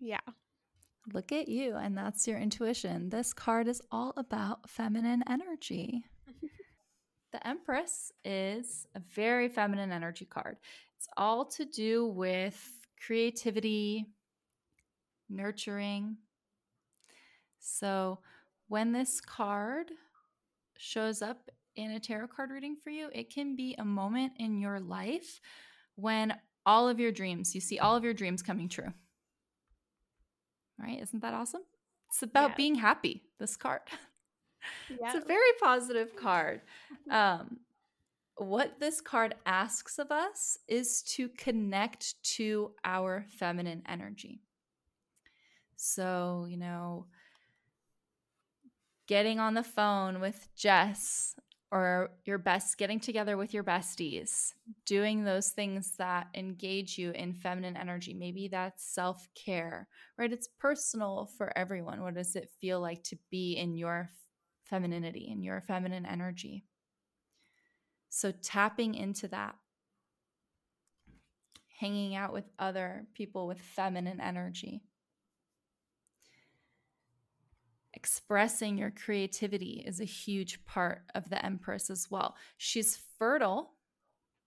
Yeah. Look at you, and that's your intuition. This card is all about feminine energy. the Empress is a very feminine energy card. It's all to do with creativity, nurturing. So, when this card shows up in a tarot card reading for you, it can be a moment in your life when all of your dreams, you see all of your dreams coming true right? Isn't that awesome? It's about yeah. being happy, this card. Yeah. it's a very positive card. Um, what this card asks of us is to connect to our feminine energy. So, you know, getting on the phone with Jess or your best getting together with your besties doing those things that engage you in feminine energy. Maybe that's self-care right? It's personal for everyone. What does it feel like to be in your femininity in your feminine energy? So tapping into that. Hanging out with other people with feminine energy expressing your creativity is a huge part of the Empress as well. She's fertile,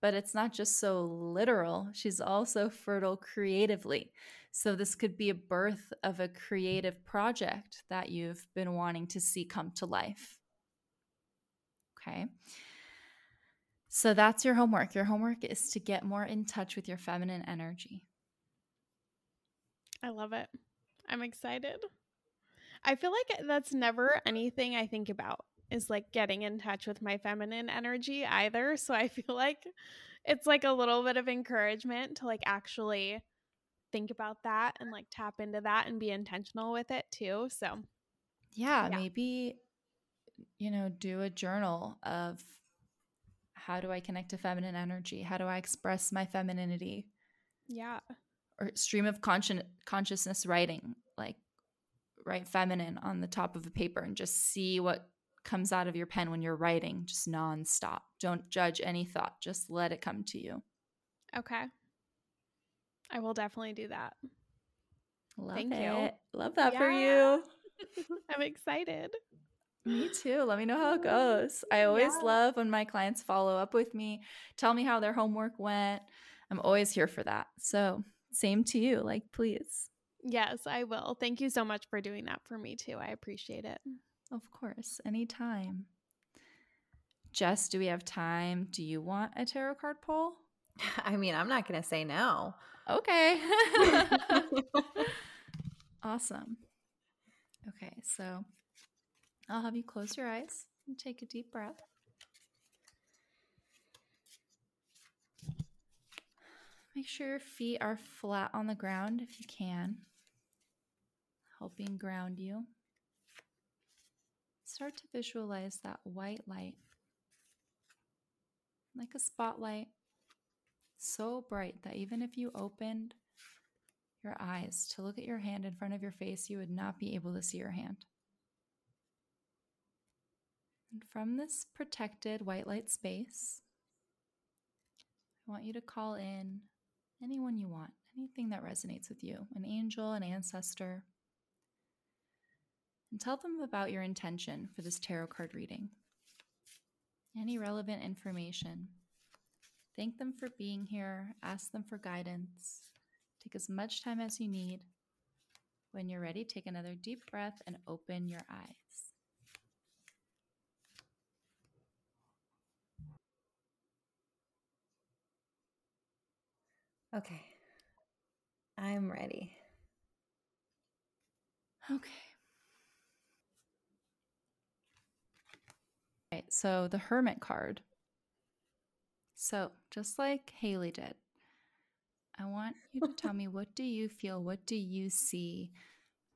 but it's not just so literal, she's also fertile creatively. So, this could be a birth of a creative project that you've been wanting to see come to life. Okay. So, that's your homework. Your homework is to get more in touch with your feminine energy. I love it. I'm excited. I feel like that's never anything I think about is like getting in touch with my feminine energy either. So I feel like it's like a little bit of encouragement to like actually think about that and like tap into that and be intentional with it too. So yeah, yeah. maybe you know, do a journal of how do I connect to feminine energy? How do I express my femininity? Yeah. Or stream of consci- consciousness writing, like write feminine on the top of a paper and just see what comes out of your pen when you're writing, just nonstop. Don't judge any thought, just let it come to you. Okay. I will definitely do that. Love Thank it. you. Love that for you. I'm excited. Me too. Let me know how it goes. I always Yeah. love when my clients follow up with me, tell me how their homework went. I'm always here for that. So, same to you. Like, please. Yes, I will. Thank you so much for doing that for me too. I appreciate it. Of course, anytime. Jess, do we have time? Do you want a tarot card pull? I mean, I'm not going to say no. Okay. awesome. Okay, so I'll have you close your eyes and take a deep breath. Make sure your feet are flat on the ground if you can, helping ground you. Start to visualize that white light, like a spotlight, so bright that even if you opened your eyes to look at your hand in front of your face, you would not be able to see your hand. And from this protected white light space, I want you to call in anyone you want, anything that resonates with you an angel, an ancestor and tell them about your intention for this tarot card reading. Any relevant information. Thank them for being here, ask them for guidance. Take as much time as you need. When you're ready, take another deep breath and open your eyes. Okay. I'm ready. Okay. Right, so the Hermit card. So, just like Haley did, I want you to tell me what do you feel, what do you see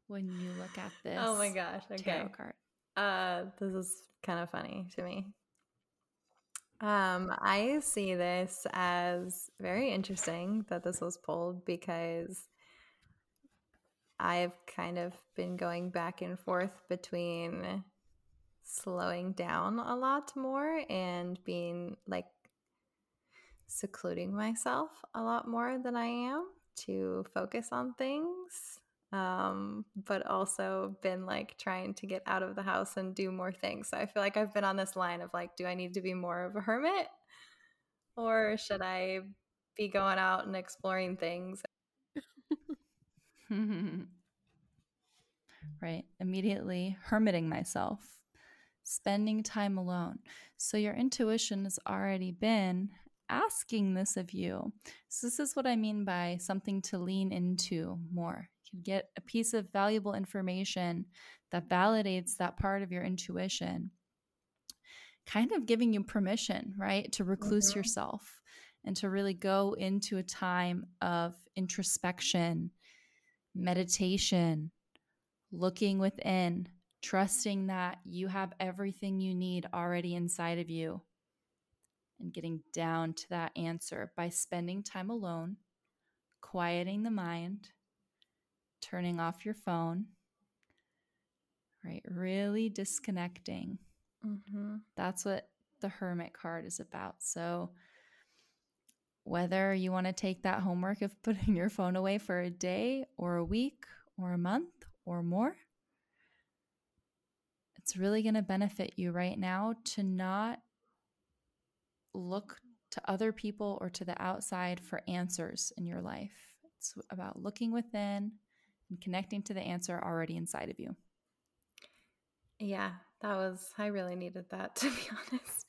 when you look at this Oh my gosh. Okay. tarot card? Uh, this is kind of funny to me. Um, I see this as very interesting that this was pulled because I've kind of been going back and forth between slowing down a lot more and being like secluding myself a lot more than I am to focus on things. Um, but also been like trying to get out of the house and do more things. So I feel like I've been on this line of like, do I need to be more of a hermit or should I be going out and exploring things? right. Immediately hermiting myself, spending time alone. So your intuition has already been asking this of you. So this is what I mean by something to lean into more. You can get a piece of valuable information that validates that part of your intuition, kind of giving you permission, right, to recluse Mhm. yourself and to really go into a time of introspection, meditation, looking within, trusting that you have everything you need already inside of you, and getting down to that answer by spending time alone, quieting the mind, turning off your phone, right? Really disconnecting. Mm-hmm. That's what the Hermit card is about. So, whether you want to take that homework of putting your phone away for a day or a week or a month or more, it's really going to benefit you right now to not look to other people or to the outside for answers in your life. It's about looking within and connecting to the answer already inside of you. Yeah, that was, I really needed that to be honest.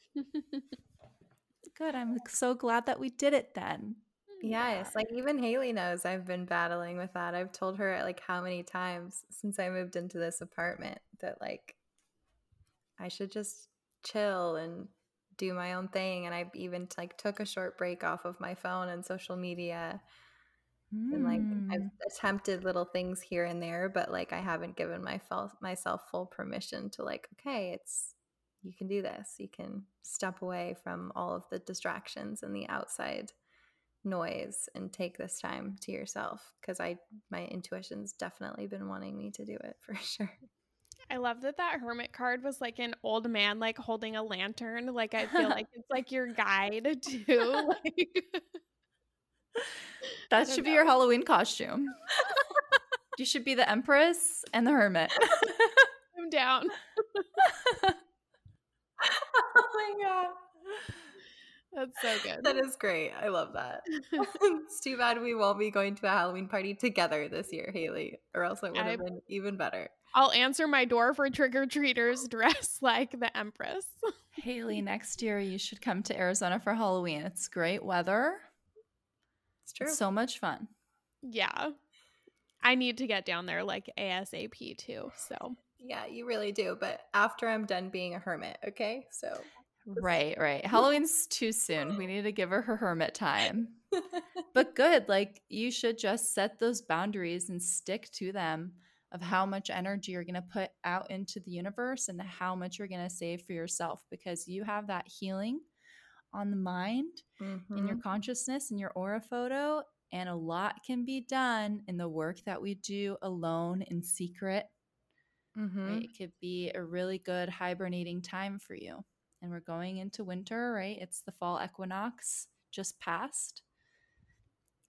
Good. I'm so glad that we did it then. Yes, like even Haley knows I've been battling with that. I've told her like how many times since I moved into this apartment that like I should just chill and do my own thing and I even like took a short break off of my phone and social media and like I've Mm. attempted little things here and there but like I haven't given my fel- myself full permission to like okay, it's you can do this. You can step away from all of the distractions and the outside noise and take this time to yourself because I my intuition's definitely been wanting me to do it for sure. I love that that hermit card was like an old man like holding a lantern. Like I feel like it's like your guide to like That should be your Halloween costume. you should be the empress and the hermit. I'm down. oh my god. That's so good. That is great. I love that. it's too bad we won't be going to a Halloween party together this year, Haley, or else it would have been even better. I'll answer my door for trick or treaters dressed like the Empress. Haley, next year you should come to Arizona for Halloween. It's great weather. It's true. It's so much fun. Yeah. I need to get down there like ASAP too. So yeah, you really do. But after I'm done being a hermit, okay? So Right, right. Halloween's too soon. We need to give her her hermit time. But good. Like you should just set those boundaries and stick to them of how much energy you're going to put out into the universe and how much you're going to save for yourself because you have that healing on the mind in your Mhm. consciousness in your aura photo and a lot can be done in the work that we do alone in secret Mhm. right? It could be a really good hibernating time for you. And we're going into winter, right? It's the fall equinox just passed.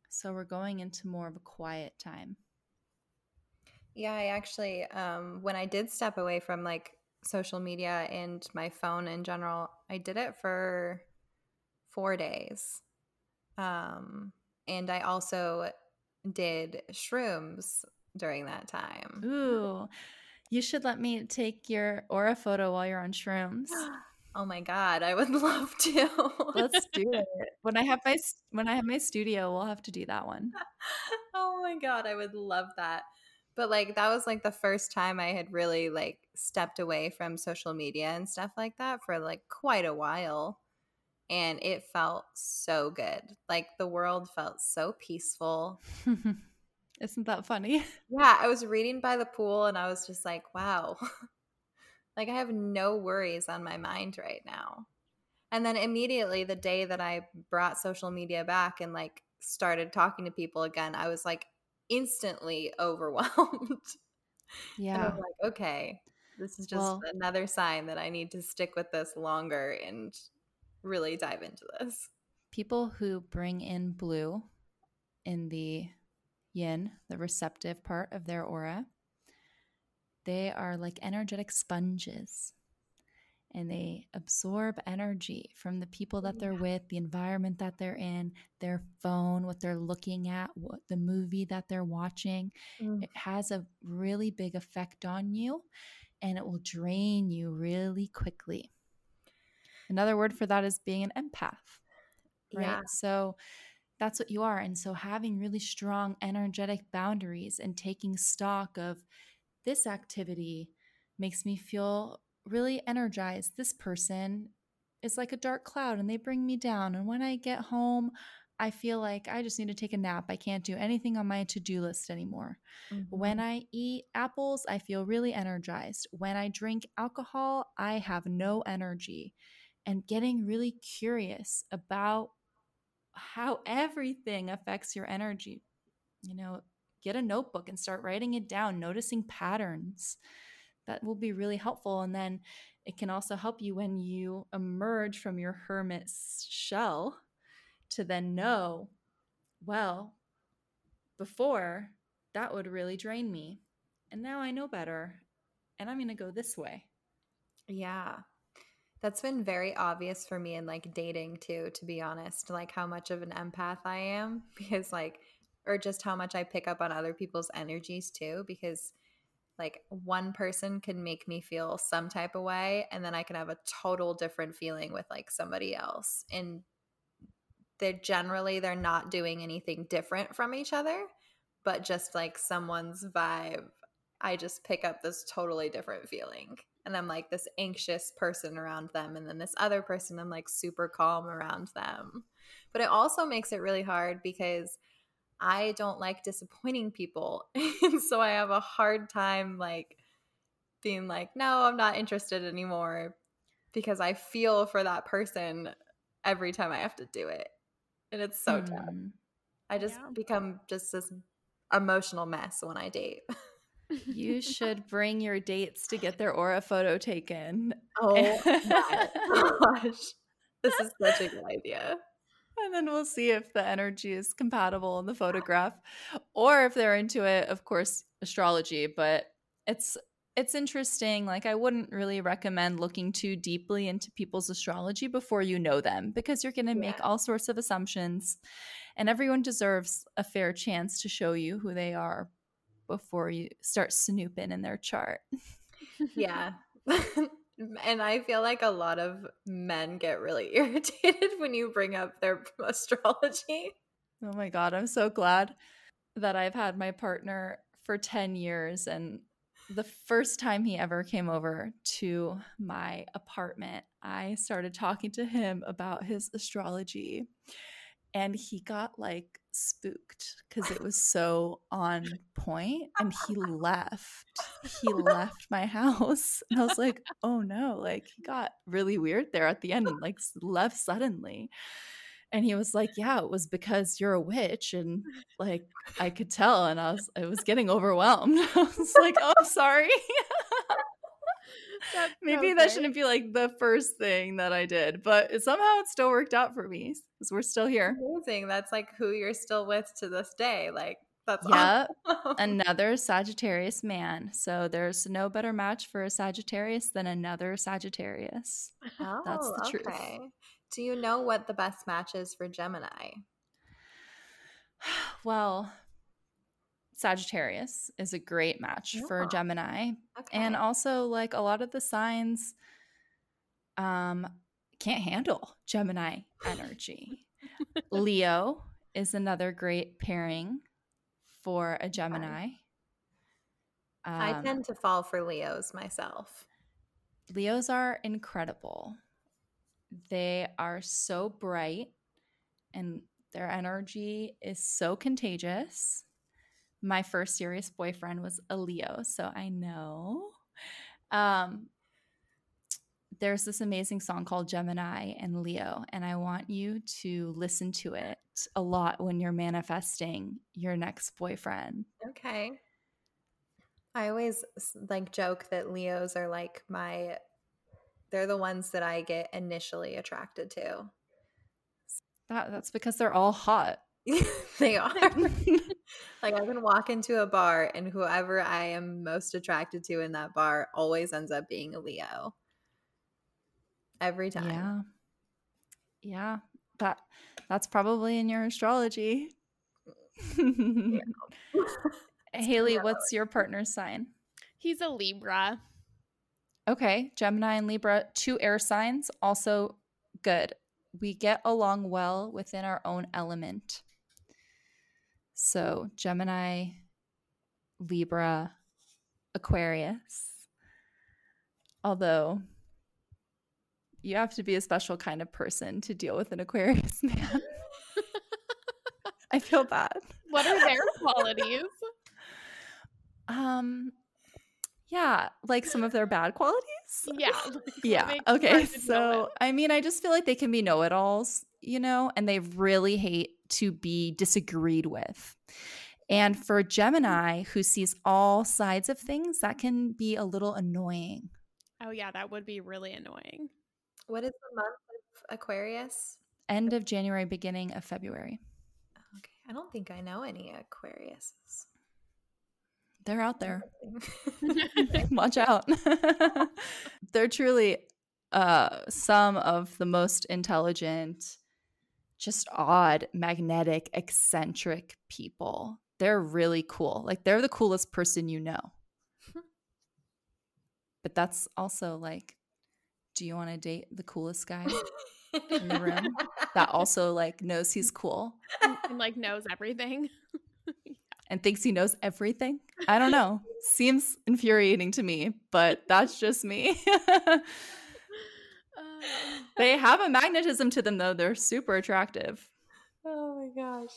So we're going into more of a quiet time. Yeah, I actually, um, when I did step away from like social media and my phone in general, I did it for four days. Um, and I also did shrooms during that time. Ooh, you should let me take your aura photo while you're on shrooms. Oh my God, I would love to. Let's do it. When I have my when I have my studio, we'll have to do that one. oh my god i would love that but like that was like the first time i had really like stepped away from social media and stuff like that for like quite a while and it felt so good like the world felt so peaceful Isn't that funny? yeah i was reading by the pool and i was just like wow like i have no worries on my mind right now. And then immediately the day that i brought social media back and like started talking to people again i was like instantly overwhelmed. And Yeah. i'm like okay this is just Well- another sign that i need to stick with this longer and really dive into this. People who bring in blue in the yin, the receptive part of their aura, they are like energetic sponges and they absorb energy from the people that they're with, the environment that they're in, their phone, what they're looking at, what the movie that they're watching. Mm. It has a really big effect on you and it will drain you really quickly. Another word for that is being an empath right? yeah So that's what you are. And so having really strong energetic boundaries and taking stock of this activity makes me feel really energized. This person is like a dark cloud and they bring me down. And when I get home, I feel like I just need to take a nap. I can't do anything on my to do list anymore. When mm-hmm. I eat apples, I feel really energized. When I drink alcohol, I have no energy. And getting really curious about how everything affects your energy. You know, get a notebook and start writing it down, noticing patterns. That will be really helpful. And then it can also help you when you emerge from your hermit shell to then know, well, before that would really drain me. And now I know better. And I'm going to go this way. Yeah. That's been very obvious for me in like dating too, to be honest, like how much of an empath I am because like or just how much I pick up on other people's energies too because like one person can make me feel some type of way and then I can have a total different feeling with like somebody else and they're generally they're not doing anything different from each other but just like someone's vibe I just pick up this totally different feeling. And I'm like this anxious person around them. And then this other person, I'm like super calm around them. But it also makes it really hard because I don't like disappointing people. and so I have a hard time like being like, no, I'm not interested anymore. because I feel for that person every time I have to do it. And it's so tough. Hmm. I just Yeah. become just this emotional mess when I date. You should bring your dates to get their aura photo taken. Oh my gosh. This is such a good idea. And then we'll see if the energy is compatible in the photograph or if they're into it, of course, astrology, but it's it's interesting. Like I wouldn't really recommend looking too deeply into people's astrology before you know them because you're going to make Yeah. all sorts of assumptions and everyone deserves a fair chance to show you who they are before you start snooping in their chart. Yeah. and I feel like a lot of men get really irritated when you bring up their astrology. Oh my God, I'm so glad that I've had my partner for 10 years. And the first time he ever came over to my apartment, I started talking to him about his astrology. And he got like spooked because it was so on point and he left. He left my house. And I was like, oh no, like he got really weird there at the end and like left suddenly. And he was like, "Yeah, it was because you're a witch, and like I could tell." And I was, I was getting overwhelmed. I was like, "Oh, sorry." Maybe so that shouldn't be like the first thing that I did, but it, somehow it still worked out for me because we're still here. Amazing. That's like who you're still with to this day. Like that's Yeah, awesome. another Sagittarius man. So there's no better match for a Sagittarius than another Sagittarius. oh, That's the oh, truth. okay. Do you know what the best match is for Gemini? Well, Sagittarius is a great match for Gemini. Okay. and also like a lot of the signs um can't handle gemini energy leo is another great pairing for a gemini I Um, tend to fall for Leos myself. leos are incredible they are so bright and their energy is so contagious my first serious boyfriend was a leo so i know um there's this amazing song called Gemini and Leo, and I want you to listen to it a lot when you're manifesting your next boyfriend. Okay. I always like joke that Leos are like my they're the ones that I get initially attracted to. That, that's because they're all hot. they are. like I can walk into a bar and whoever I am most attracted to in that bar always ends up being a Leo. Every time. Yeah. Yeah. That that's probably in your astrology. Haley, what's your partner's sign? He's a Libra. Okay, Gemini and Libra, two air signs, also good. We get along well within our own element. So, Gemini, Libra, Aquarius. Although, you have to be a special kind of person to deal with an Aquarius man. I feel bad. What are their qualities? Um, yeah, like some of their bad qualities. Yeah. Yeah. Okay. hard to deal So. I mean, I just feel like they can be know it alls, you know, and they really hate to be disagreed with. And for Gemini, who sees all sides of things, that can be a little annoying. oh yeah, that would be really annoying. What is the month of Aquarius? End of January, beginning of February. Okay. I don't think I know any Aquariuses. They're out there. Watch out. They're truly uh, some of the most intelligent, just odd, magnetic, eccentric people. They're really cool. Like they're the coolest person you know. Hmm. But that's also like, do you want to date the coolest guy in the room that also like knows he's cool and, and, like knows everything. and thinks he knows everything? I don't know. Seems infuriating to me, but that's just me. They have a magnetism to them, though. They're super attractive. oh my gosh.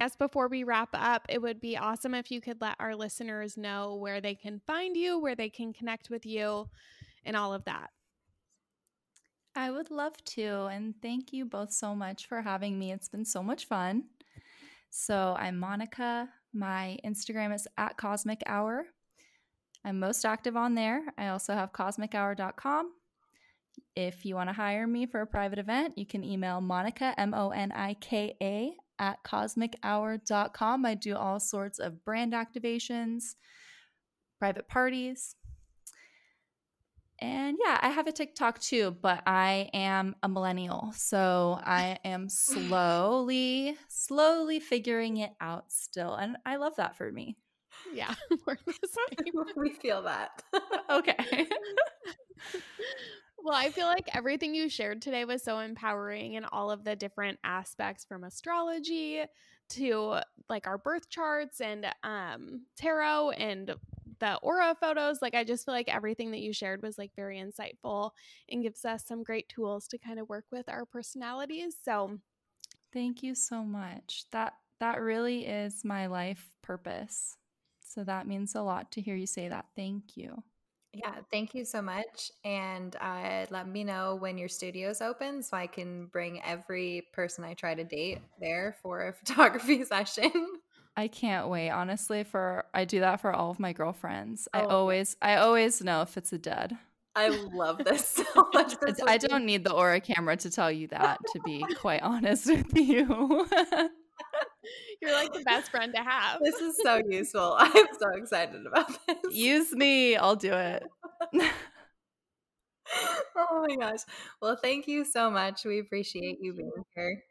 Yes, before we wrap up, it would be awesome if you could let our listeners know where they can find you, where they can connect with you, and all of that. I would love to. And thank you both so much for having me. It's been so much fun. So I'm Monika. My Instagram is at Cosmic Hour. I'm most active on there. I also have cosmichour.com. If you want to hire me for a private event, you can email Monika, M O N I K A, at cosmichour.com. I do all sorts of brand activations, private parties. And yeah, I have a TikTok too, but I am a millennial. So I am slowly, slowly figuring it out still. And I love that for me. Yeah, we're the same. we feel that. Okay. Well, I feel like everything you shared today was so empowering and all of the different aspects from astrology to like our birth charts and um tarot and the aura photos. Like I just feel like everything that you shared was like very insightful and gives us some great tools to kind of work with our personalities. So thank you so much. That that really is my life purpose. So that means a lot to hear you say that. Thank you. Yeah, thank you so much. And uh, let me know when your studio's open so I can bring every person I try to date there for a photography session. I can't wait. Honestly, for I do that for all of my girlfriends. Oh. I always I always know if it's a dud. I love this so much. I don't need the aura camera to tell you that, to be quite honest with you. You're like the best friend to have. This is so useful. I'm so excited about this. Use me. I'll do it. oh my gosh. Well, thank you so much. We appreciate you being here.